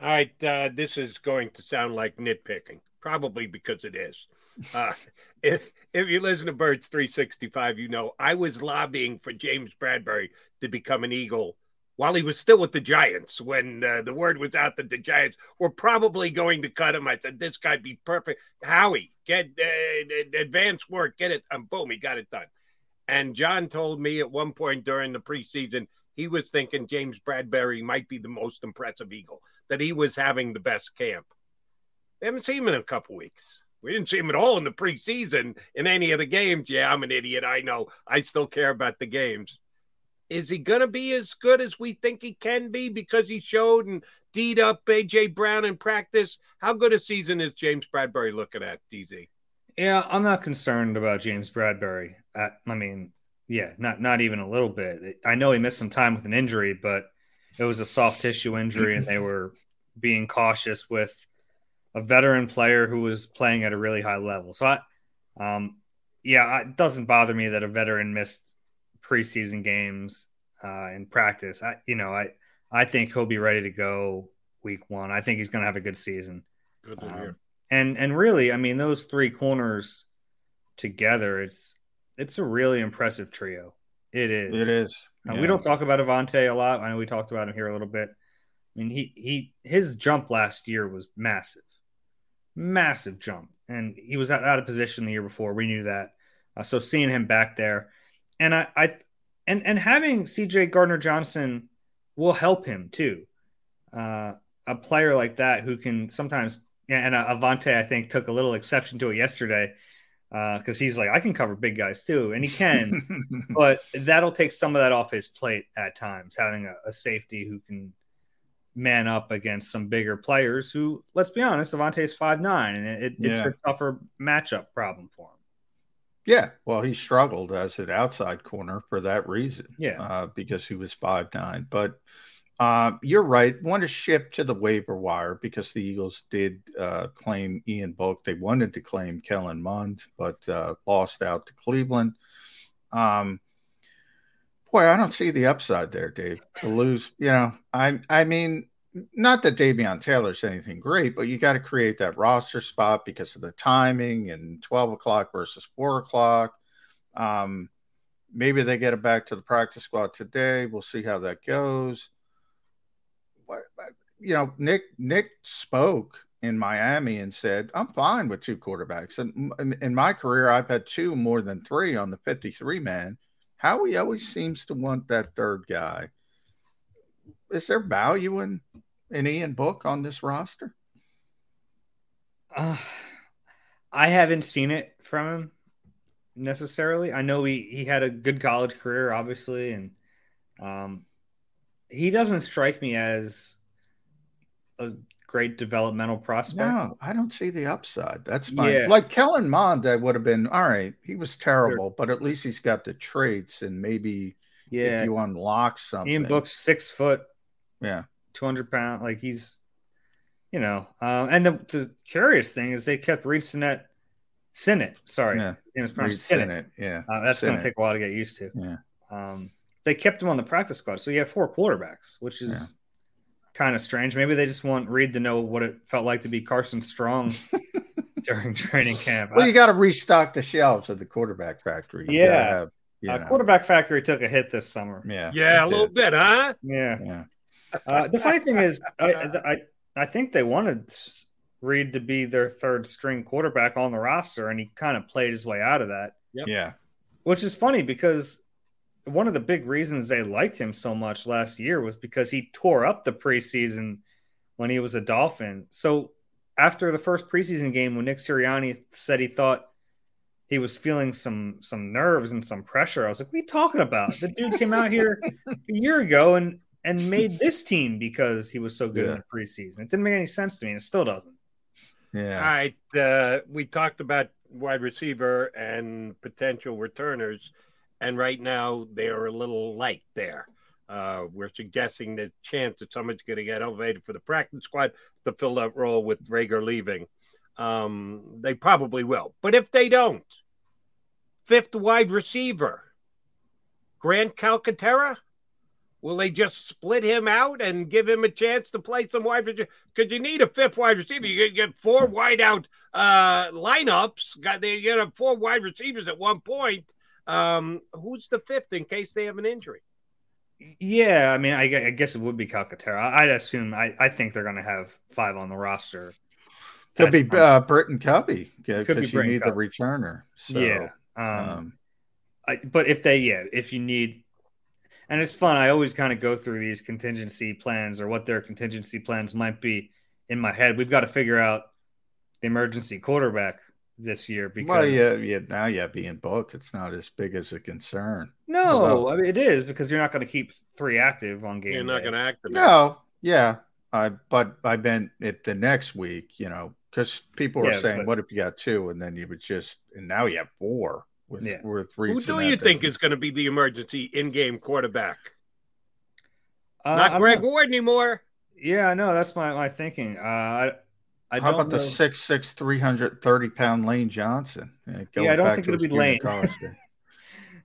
All right, uh, this is going to sound like nitpicking, probably because it is. Uh, *laughs* if, if you listen to Birds 365, you know I was lobbying for James Bradberry to become an Eagle while he was still with the Giants. When uh, the word was out that the Giants were probably going to cut him, I said, This guy'd be perfect. Howie, get uh, advanced work, get it. And boom, he got it done. And John told me at one point during the preseason he was thinking James Bradberry might be the most impressive Eagle, that he was having the best camp. We haven't seen him in a couple weeks. We didn't see him at all in the preseason in any of the games. Yeah, I'm an idiot. I know. I still care about the games. Is he going to be as good as we think he can be because he showed and D'd up AJ Brown in practice? How good a season is James Bradberry looking at, DZ? Yeah, I'm not concerned about James Bradberry. I, I mean, yeah, not not even a little bit. I know he missed some time with an injury, but it was a soft tissue injury, and they were being cautious with a veteran player who was playing at a really high level. So I, um, yeah, it doesn't bother me that a veteran missed preseason games uh, in practice. I, you know, I I think he'll be ready to go week one. I think he's going to have a good season. Good to um, hear. And and really, I mean, those three corners together, it's it's a really impressive trio. It is. It is. Yeah. we don't talk about Avonte a lot. I know we talked about him here a little bit. I mean, he he his jump last year was massive, massive jump, and he was out, out of position the year before. We knew that. Uh, so seeing him back there, and I, I and and having CJ Gardner Johnson will help him too. Uh, a player like that who can sometimes and uh, Avonte I think took a little exception to it yesterday because uh, he's like, I can cover big guys too, and he can, *laughs* but that'll take some of that off his plate at times, having a, a, safety who can man up against some bigger players who, let's be honest, Avonte's five nine, and it, yeah. it's a tougher matchup problem for him. Yeah, well, he struggled as an outside corner for that reason. Yeah, uh, because he was five nine, but uh, you're right. Want to ship to the waiver wire because the Eagles did uh, claim Ian Book. They wanted to claim Kellen Mond, but uh, lost out to Cleveland. Um, boy, I don't see the upside there, Dave. To lose, you know, I I mean, not that Davion Taylor's anything great, but you got to create that roster spot because of the timing and 12 o'clock versus four o'clock. Um, maybe they get it back to the practice squad today. We'll see how that goes you know, Nick Nick spoke in Miami and said, "I'm fine with two quarterbacks." And in my career, I've had two more than three on the 53 man. Howie always seems to want that third guy. Is there value in in Ian Book on this roster? Uh, I haven't seen it from him necessarily. I know he he had a good college career, obviously, and um, he doesn't strike me as a great developmental prospect. No, I don't see the upside. That's my yeah. like Kellen Mond. I would have been all right. He was terrible, sure. but at least he's got the traits, and maybe yeah, if you unlock something. Ian Book's six foot, yeah, two hundred pound. Like he's, you know, uh, and the, the curious thing is they kept Reid Sinnett, Sinnett. Sorry, yeah. it was pronounced Sinnett. Sinnett. Yeah, uh, that's going to take a while to get used to. Yeah. Um, they kept him on the practice squad, so you have four quarterbacks, which is. Yeah kind of strange. Maybe they just want Reid to know what it felt like to be Carson Strong *laughs* during training camp. Well, you got to restock the shelves at the quarterback factory. You yeah. Have, uh, quarterback factory took a hit this summer. Yeah. Yeah, a little bit, huh? Yeah. Yeah. Uh, the funny thing is, I, I, I think they wanted Reid to be their third string quarterback on the roster, and he kind of played his way out of that. Yep. Yeah. Which is funny because one of the big reasons they liked him so much last year was because he tore up the preseason when he was a Dolphin. So after the first preseason game, when Nick Sirianni said he thought he was feeling some some nerves and some pressure, I was like, "What are you talking about?" The dude came out here *laughs* a year ago and and made this team because he was so good yeah. in the preseason. It didn't make any sense to me, and it still doesn't. Yeah. All right. Uh, we talked about wide receiver and potential returners and right now they're a little light there. Uh, we're suggesting the chance that someone's going to get elevated for the practice squad to fill that role with Reagor leaving. Um, they probably will. But if they don't, fifth wide receiver, Grant Calcaterra, will they just split him out and give him a chance to play some wide receiver? Because you need a fifth wide receiver. You get four wide out uh, lineups. Got they get four wide receivers at one point um, who's the fifth in case they have an injury? Yeah, I mean, I, I guess it would be Calcaterra. I'd assume. I, I think they're going to have five on the roster. Could be uh, Britton Covey because you need Covey. the returner. So, yeah. Um, um, I, but if they, yeah, if you need, and it's fun. I always kind of go through these contingency plans or what their contingency plans might be in my head. We've got to figure out the emergency quarterback this year because well, yeah, yeah. Now, yeah, being booked, it's not as big as a concern. No, Although, I mean it is because you're not going to keep three active on game. You're not going to activate. No, yeah, I but I meant it the next week. You know, because people were Yeah, saying, but- "What if you got two? and then you would just and now you have four with Yeah. with Who do you big. think is going to be the emergency in-game quarterback? Uh, Not I'm Greg Ward anymore. Yeah, I know. That's my, my thinking. Uh, I, I How don't about the know. six six three hundred thirty pound Lane Johnson? Yeah, going I don't think it'll be Lane. college. *laughs*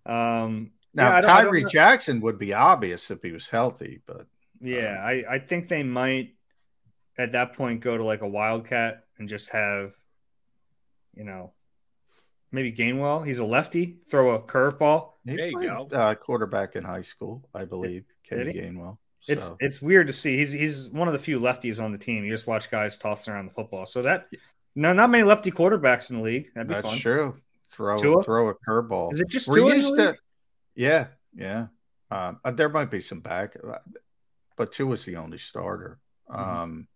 Um, Now yeah, I don't- I don't Tyree. Jackson would be obvious if he was healthy, but Yeah, I, I think they might at that point go to like a wildcat and just have, you know, maybe Gainwell. He's a lefty. Throw a curveball. There you played, go. Uh, quarterback in high school, I believe. Did Kenny? Gainwell. It's So, it's weird to see. He's he's one of the few lefties on the team. You just watch guys tossing around the football. So that no, not many lefty quarterbacks in the league. That'd be that's fun. true. Throw Tua? throw a curveball. Is it just We're Tua in the used to- Yeah, yeah. Um, uh, there might be some back, uh, but Tua was the only starter. Mm-hmm. Um,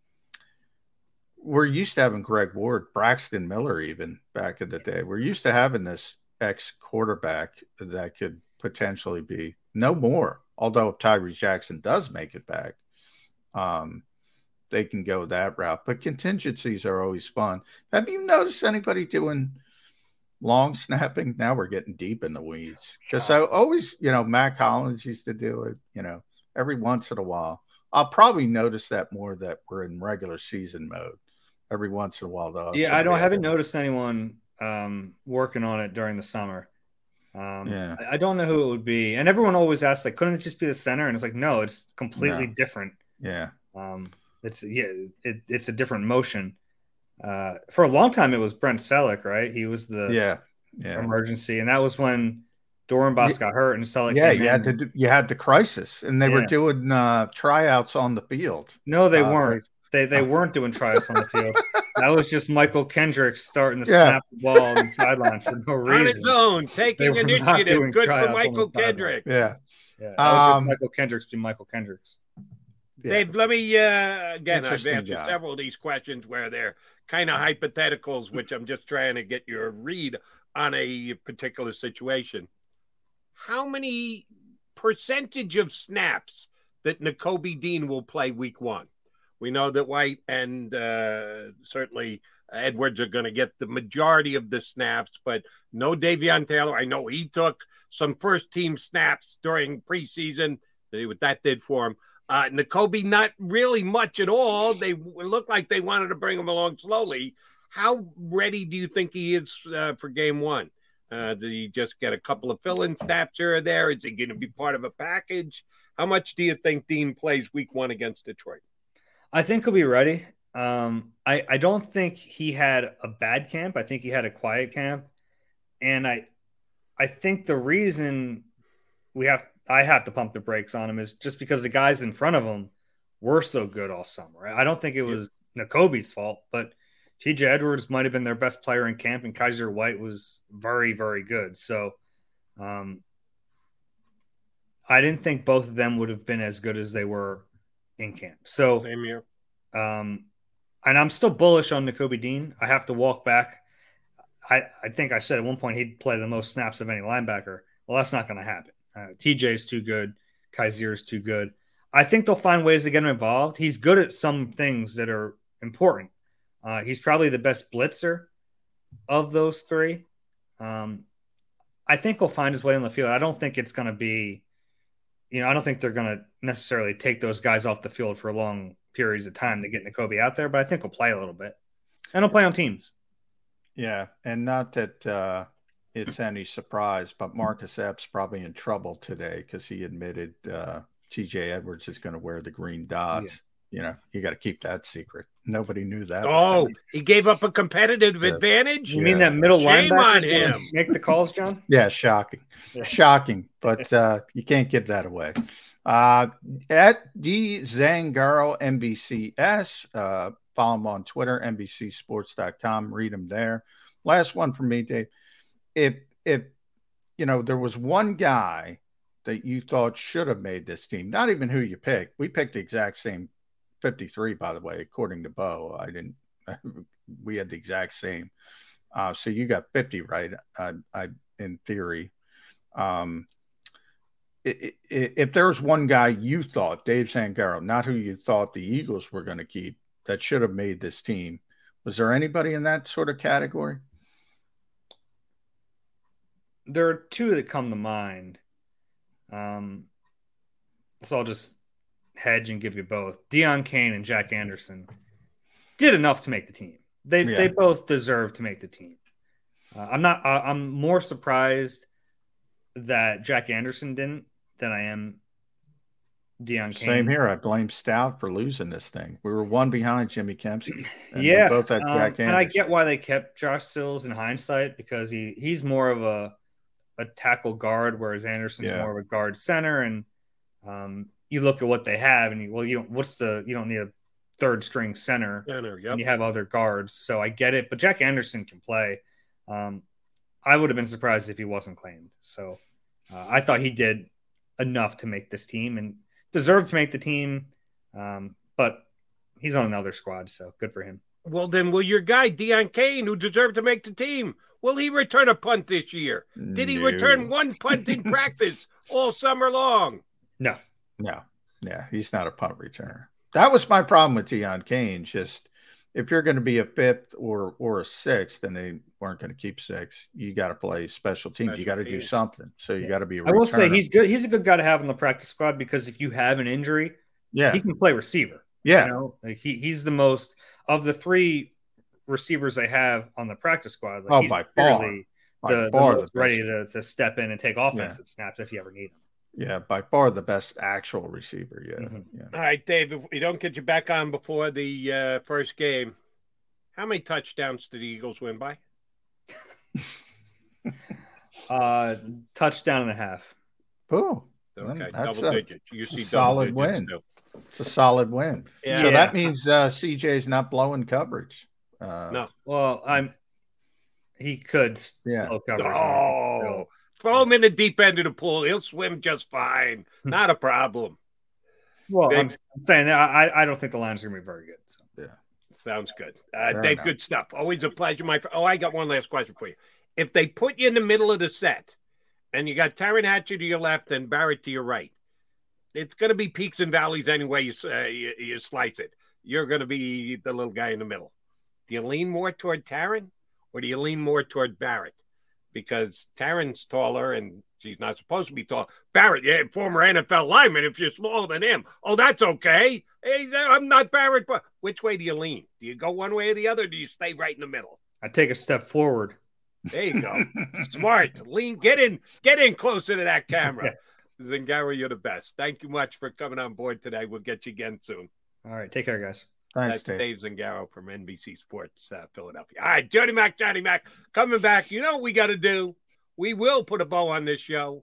we're used to having Greg Ward, Braxton Miller, even back in the day. We're used to having this ex quarterback that could potentially be no more. Although if Tyree Jackson does make it back, um, they can go that route. But contingencies are always fun. Have you noticed anybody doing long snapping? Now we're getting deep in the weeds because I always, you know, Matt Collins used to do it. You know, every once in a while. I'll probably notice that more that we're in regular season mode. Every once in a while, though. Yeah, I don't haven't noticed anyone um, working on it during the summer. Um, Yeah. I, I don't know who it would be, and everyone always asks, like, couldn't it just be the center? And it's like, no, it's completely No. different. Yeah. Um, it's yeah, it, it's a different motion. Uh, for a long time, it was Brent Celek, right? He was the Yeah. Yeah. emergency, and that was when Dorenbos Yeah. got hurt and Selleck. yeah, you had to do, you had the crisis, and they were doing uh, tryouts on the field. No, they Uh, weren't. They they weren't doing tryouts on the field. That was just Mychal Kendrick starting to Yeah. snap the ball on the sideline for no *laughs* reason. On its own, taking initiative. Good for tryouts on the Michael sideline. Kendrick. Yeah. Yeah, that was Um, Mychal Kendricks be Mychal Kendricks. Dave, let me uh, again. I've answered guy. several of these questions where they're kind of hypotheticals, which I'm just trying to get your read on a particular situation. How many percentage of snaps that Nakobe Dean will play week one? We know that White and uh, certainly Edwards are going to get the majority of the snaps, but no Davion Taylor. I know he took some first team snaps during preseason. See what that did for him. Uh, Nakobe, not really much at all. They looked like they wanted to bring him along slowly. How ready do you think he is uh, for game one? Uh, did he just get a couple of fill in snaps here or there? Is he going to be part of a package? How much do you think Dean plays week one against Detroit? I think he'll be ready. Um, I I don't think he had a bad camp. I think he had a quiet camp, and I I think the reason we have I have to pump the brakes on him is just because the guys in front of him were so good all summer. I don't think it was Nakobe's fault, but TJ Edwards might have been their best player in camp, and Kyzir White was very very good. So. Um, I didn't think both of them would have been as good as they were in camp. So, Same here. um, and I'm still bullish on Nakobe Dean. I have to walk back. I, I think I said at one point he'd play the most snaps of any linebacker. Well, that's not going to happen. Uh, TJ is too good. Kyzir is too good. I think they'll find ways to get him involved. He's good at some things that are important. Uh, he's probably the best blitzer of those three. Um, I think he'll find his way on the field. I don't think it's going to be, you know, I don't think they're going to necessarily take those guys off the field for long periods of time to get Nakobe out there, but I think he'll play a little bit. And he'll play on teams. Yeah, and not that uh, it's any surprise, but Marcus Epps probably in trouble today because he admitted uh, T.J. Edwards is going to wear the green dots. You know, you got to keep that secret. Nobody knew that. Oh, he gave up a competitive Yeah. advantage. You mean that middle Shame linebacker on him. make the calls, John? *laughs* Yeah, shocking, shocking, but uh, you can't give that away. Uh, at D Zangaro NBCS, uh, follow him on Twitter, NBCSports.com. Read him there. Last one for me, Dave. If if you know there was one guy that you thought should have made this team? Not even who you picked. We picked the exact same 53, by the way, according to Bo. I didn't, *laughs* we had the exact same. Uh, so you got 50 right, I, I in theory. Um, if there's one guy you thought, Dave Zangaro, not who you thought the Eagles were going to keep, that should have made this team, was there anybody in that sort of category? There are two that come to mind. Um, so I'll just hedge and give you both. Deon Cain and Jack Anderson did enough to make the team. They yeah. they both deserve to make the team. Uh, I'm not. Uh, I'm more surprised that Jack Anderson didn't than I am Deon Cain. Same here. I blame Stout for losing this thing. We were one behind Jimmy Kempski. *laughs* yeah, both had um, Jack and I get why they kept Josh Sills in hindsight because he he's more of a a tackle guard, whereas Anderson's yeah. more of a guard center. And um, you look at what they have, and you well, you don't. What's the you don't need a third string center. Center, yep. And you have other guards, so I get it. But Jack Anderson can play. Um, I would have been surprised if he wasn't claimed. So uh, I thought he did enough to make this team and deserved to make the team. Um, but he's on another squad, so good for him. Well, then, will your guy Deon Cain, who deserved to make the team, will he return a punt this year? Did he no. return one punt in *laughs* practice all summer long? No, no, yeah, he's not a punt returner. That was my problem with Deon Cain. Just if you're going to be a fifth or or a sixth, and they weren't going to keep six, you got to play special teams. Special you got to do something. So you yeah. got to be. I will say he's good. He's a good guy to have in the practice squad because if you have an injury, yeah, he can play receiver. Yeah, you know? like he he's the most of the three receivers they have on the practice squad. Like oh, by far, by the, far the ready to, to step in and take offensive yeah. snaps if you ever need them. Yeah, by far the best actual receiver. Yeah. Mm-hmm. yeah. All right, Dave. If we don't get you back on before the uh, first game, how many touchdowns did the Eagles win by? *laughs* uh, touchdown and a half. Oh, okay, that's double a, digits. You see solid win. Still. It's a solid win. Yeah. So yeah. that means uh, CJ's not blowing coverage. Uh, no. Well, I'm. He could. Yeah. Blow coverage. Oh. Throw him in the deep end of the pool. He'll swim just fine. Hmm. Not a problem. Well, Dave, I'm saying that I, I don't think the line's are going to be very good. So. Yeah. Sounds good. Uh, Dave, enough. good stuff. Always a pleasure, my friend. Oh, I got one last question for you. If they put you in the middle of the set and you got Taryn Hatcher to your left and Barrett to your right, it's going to be peaks and valleys anyway you, uh, you, you slice it. You're going to be the little guy in the middle. Do you lean more toward Taryn or do you lean more toward Barrett? Because Taryn's taller and she's not supposed to be tall. Barrett, yeah, former NFL lineman. If you're smaller than him, oh, that's okay. Hey, I'm not Barrett, but which way do you lean? Do you go one way or the other? do you stay right in the middle? I take a step forward. There you go. *laughs* Smart. Lean. Get in. Get in closer to that camera. *laughs* Zangaro, you're the best. Thank you much for coming on board today. We'll get you again soon. All right. Take care, guys. Thanks, That's Dave. Dave Zangaro from NBC Sports uh, Philadelphia. All right, Johnny Mac, Johnny Mac, coming back. You know what we got to do? We will put a bow on this show.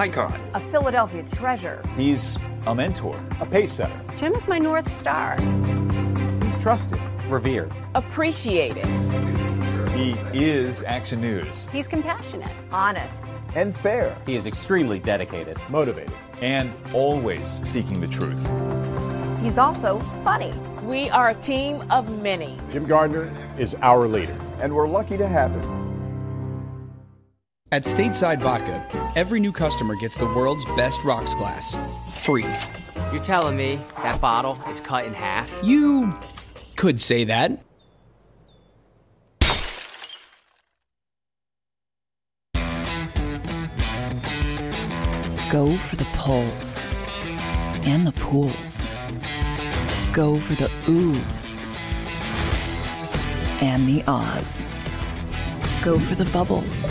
Icon. A Philadelphia treasure. He's a mentor, a pace setter. Jim is my North Star. He's trusted, revered, appreciated. He is Action News. He's compassionate, honest, and fair. He is extremely dedicated, motivated, and always seeking the truth. He's also funny. We are a team of many. Jim Gardner is our leader, and we're lucky to have him. At Stateside Vodka, every new customer gets the world's best rocks glass, free. You're telling me that bottle is cut in half? You could say that. Go for the pulls and the pools. Go for the oohs and the ahs. Go for the bubbles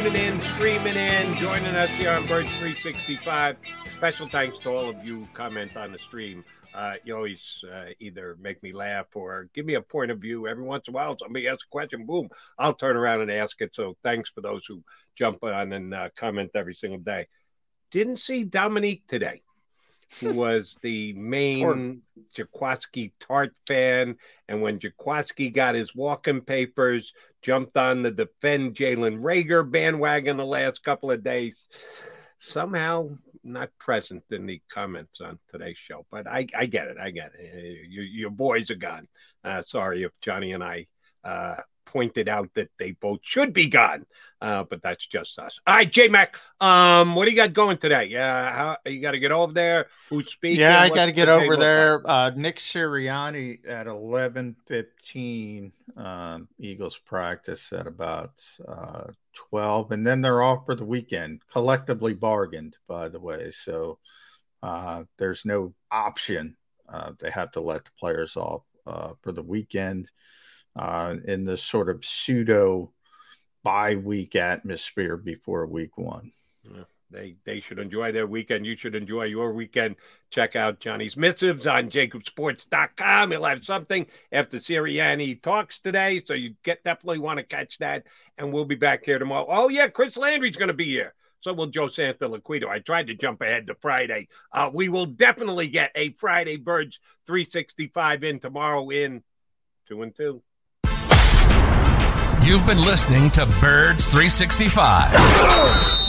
tuning in, streaming in, joining us here on Birds 365. Special thanks to all of you who comment on the stream. Uh, you always uh, either make me laugh or give me a point of view. Every once in a while, somebody asks a question, boom, I'll turn around and ask it. So thanks for those who jump on and uh, comment every single day. Didn't see Dominique today who was the main Jaquiski Tartt fan. And when Jaquaski got his walking papers, jumped on the defend Jalen Reagor bandwagon the last couple of days, somehow not present in the comments on today's show. But I, I get it. I get it. Your, your boys are gone. Uh, sorry if Johnny and I uh, pointed out that they both should be gone. Uh, but that's just us. All right, J Mac, um, what do you got going today? Yeah, how you got to get over there? Who's speaking? Yeah, I got to get over there. Uh, Nick Sirianni at eleven fifteen. Um, Eagles practice at about uh, twelve, and then they're off for the weekend. Collectively bargained, by the way. So uh, there's no option. Uh, they have to let the players off uh, for the weekend uh, in this sort of pseudo bye week atmosphere before week one. Yeah, they they should enjoy their weekend. You should enjoy your weekend. Check out Johnny's missives on jakibsports.com. He'll have something after Sirianni talks today. So you get definitely want to catch that. And we'll be back here tomorrow. Oh, yeah, Chris Landry's going to be here. So will Joe Santoliquito. I tried to jump ahead to Friday. Uh, we will definitely get a Friday Birds 365 in tomorrow in two and two. You've been listening to Birds 365,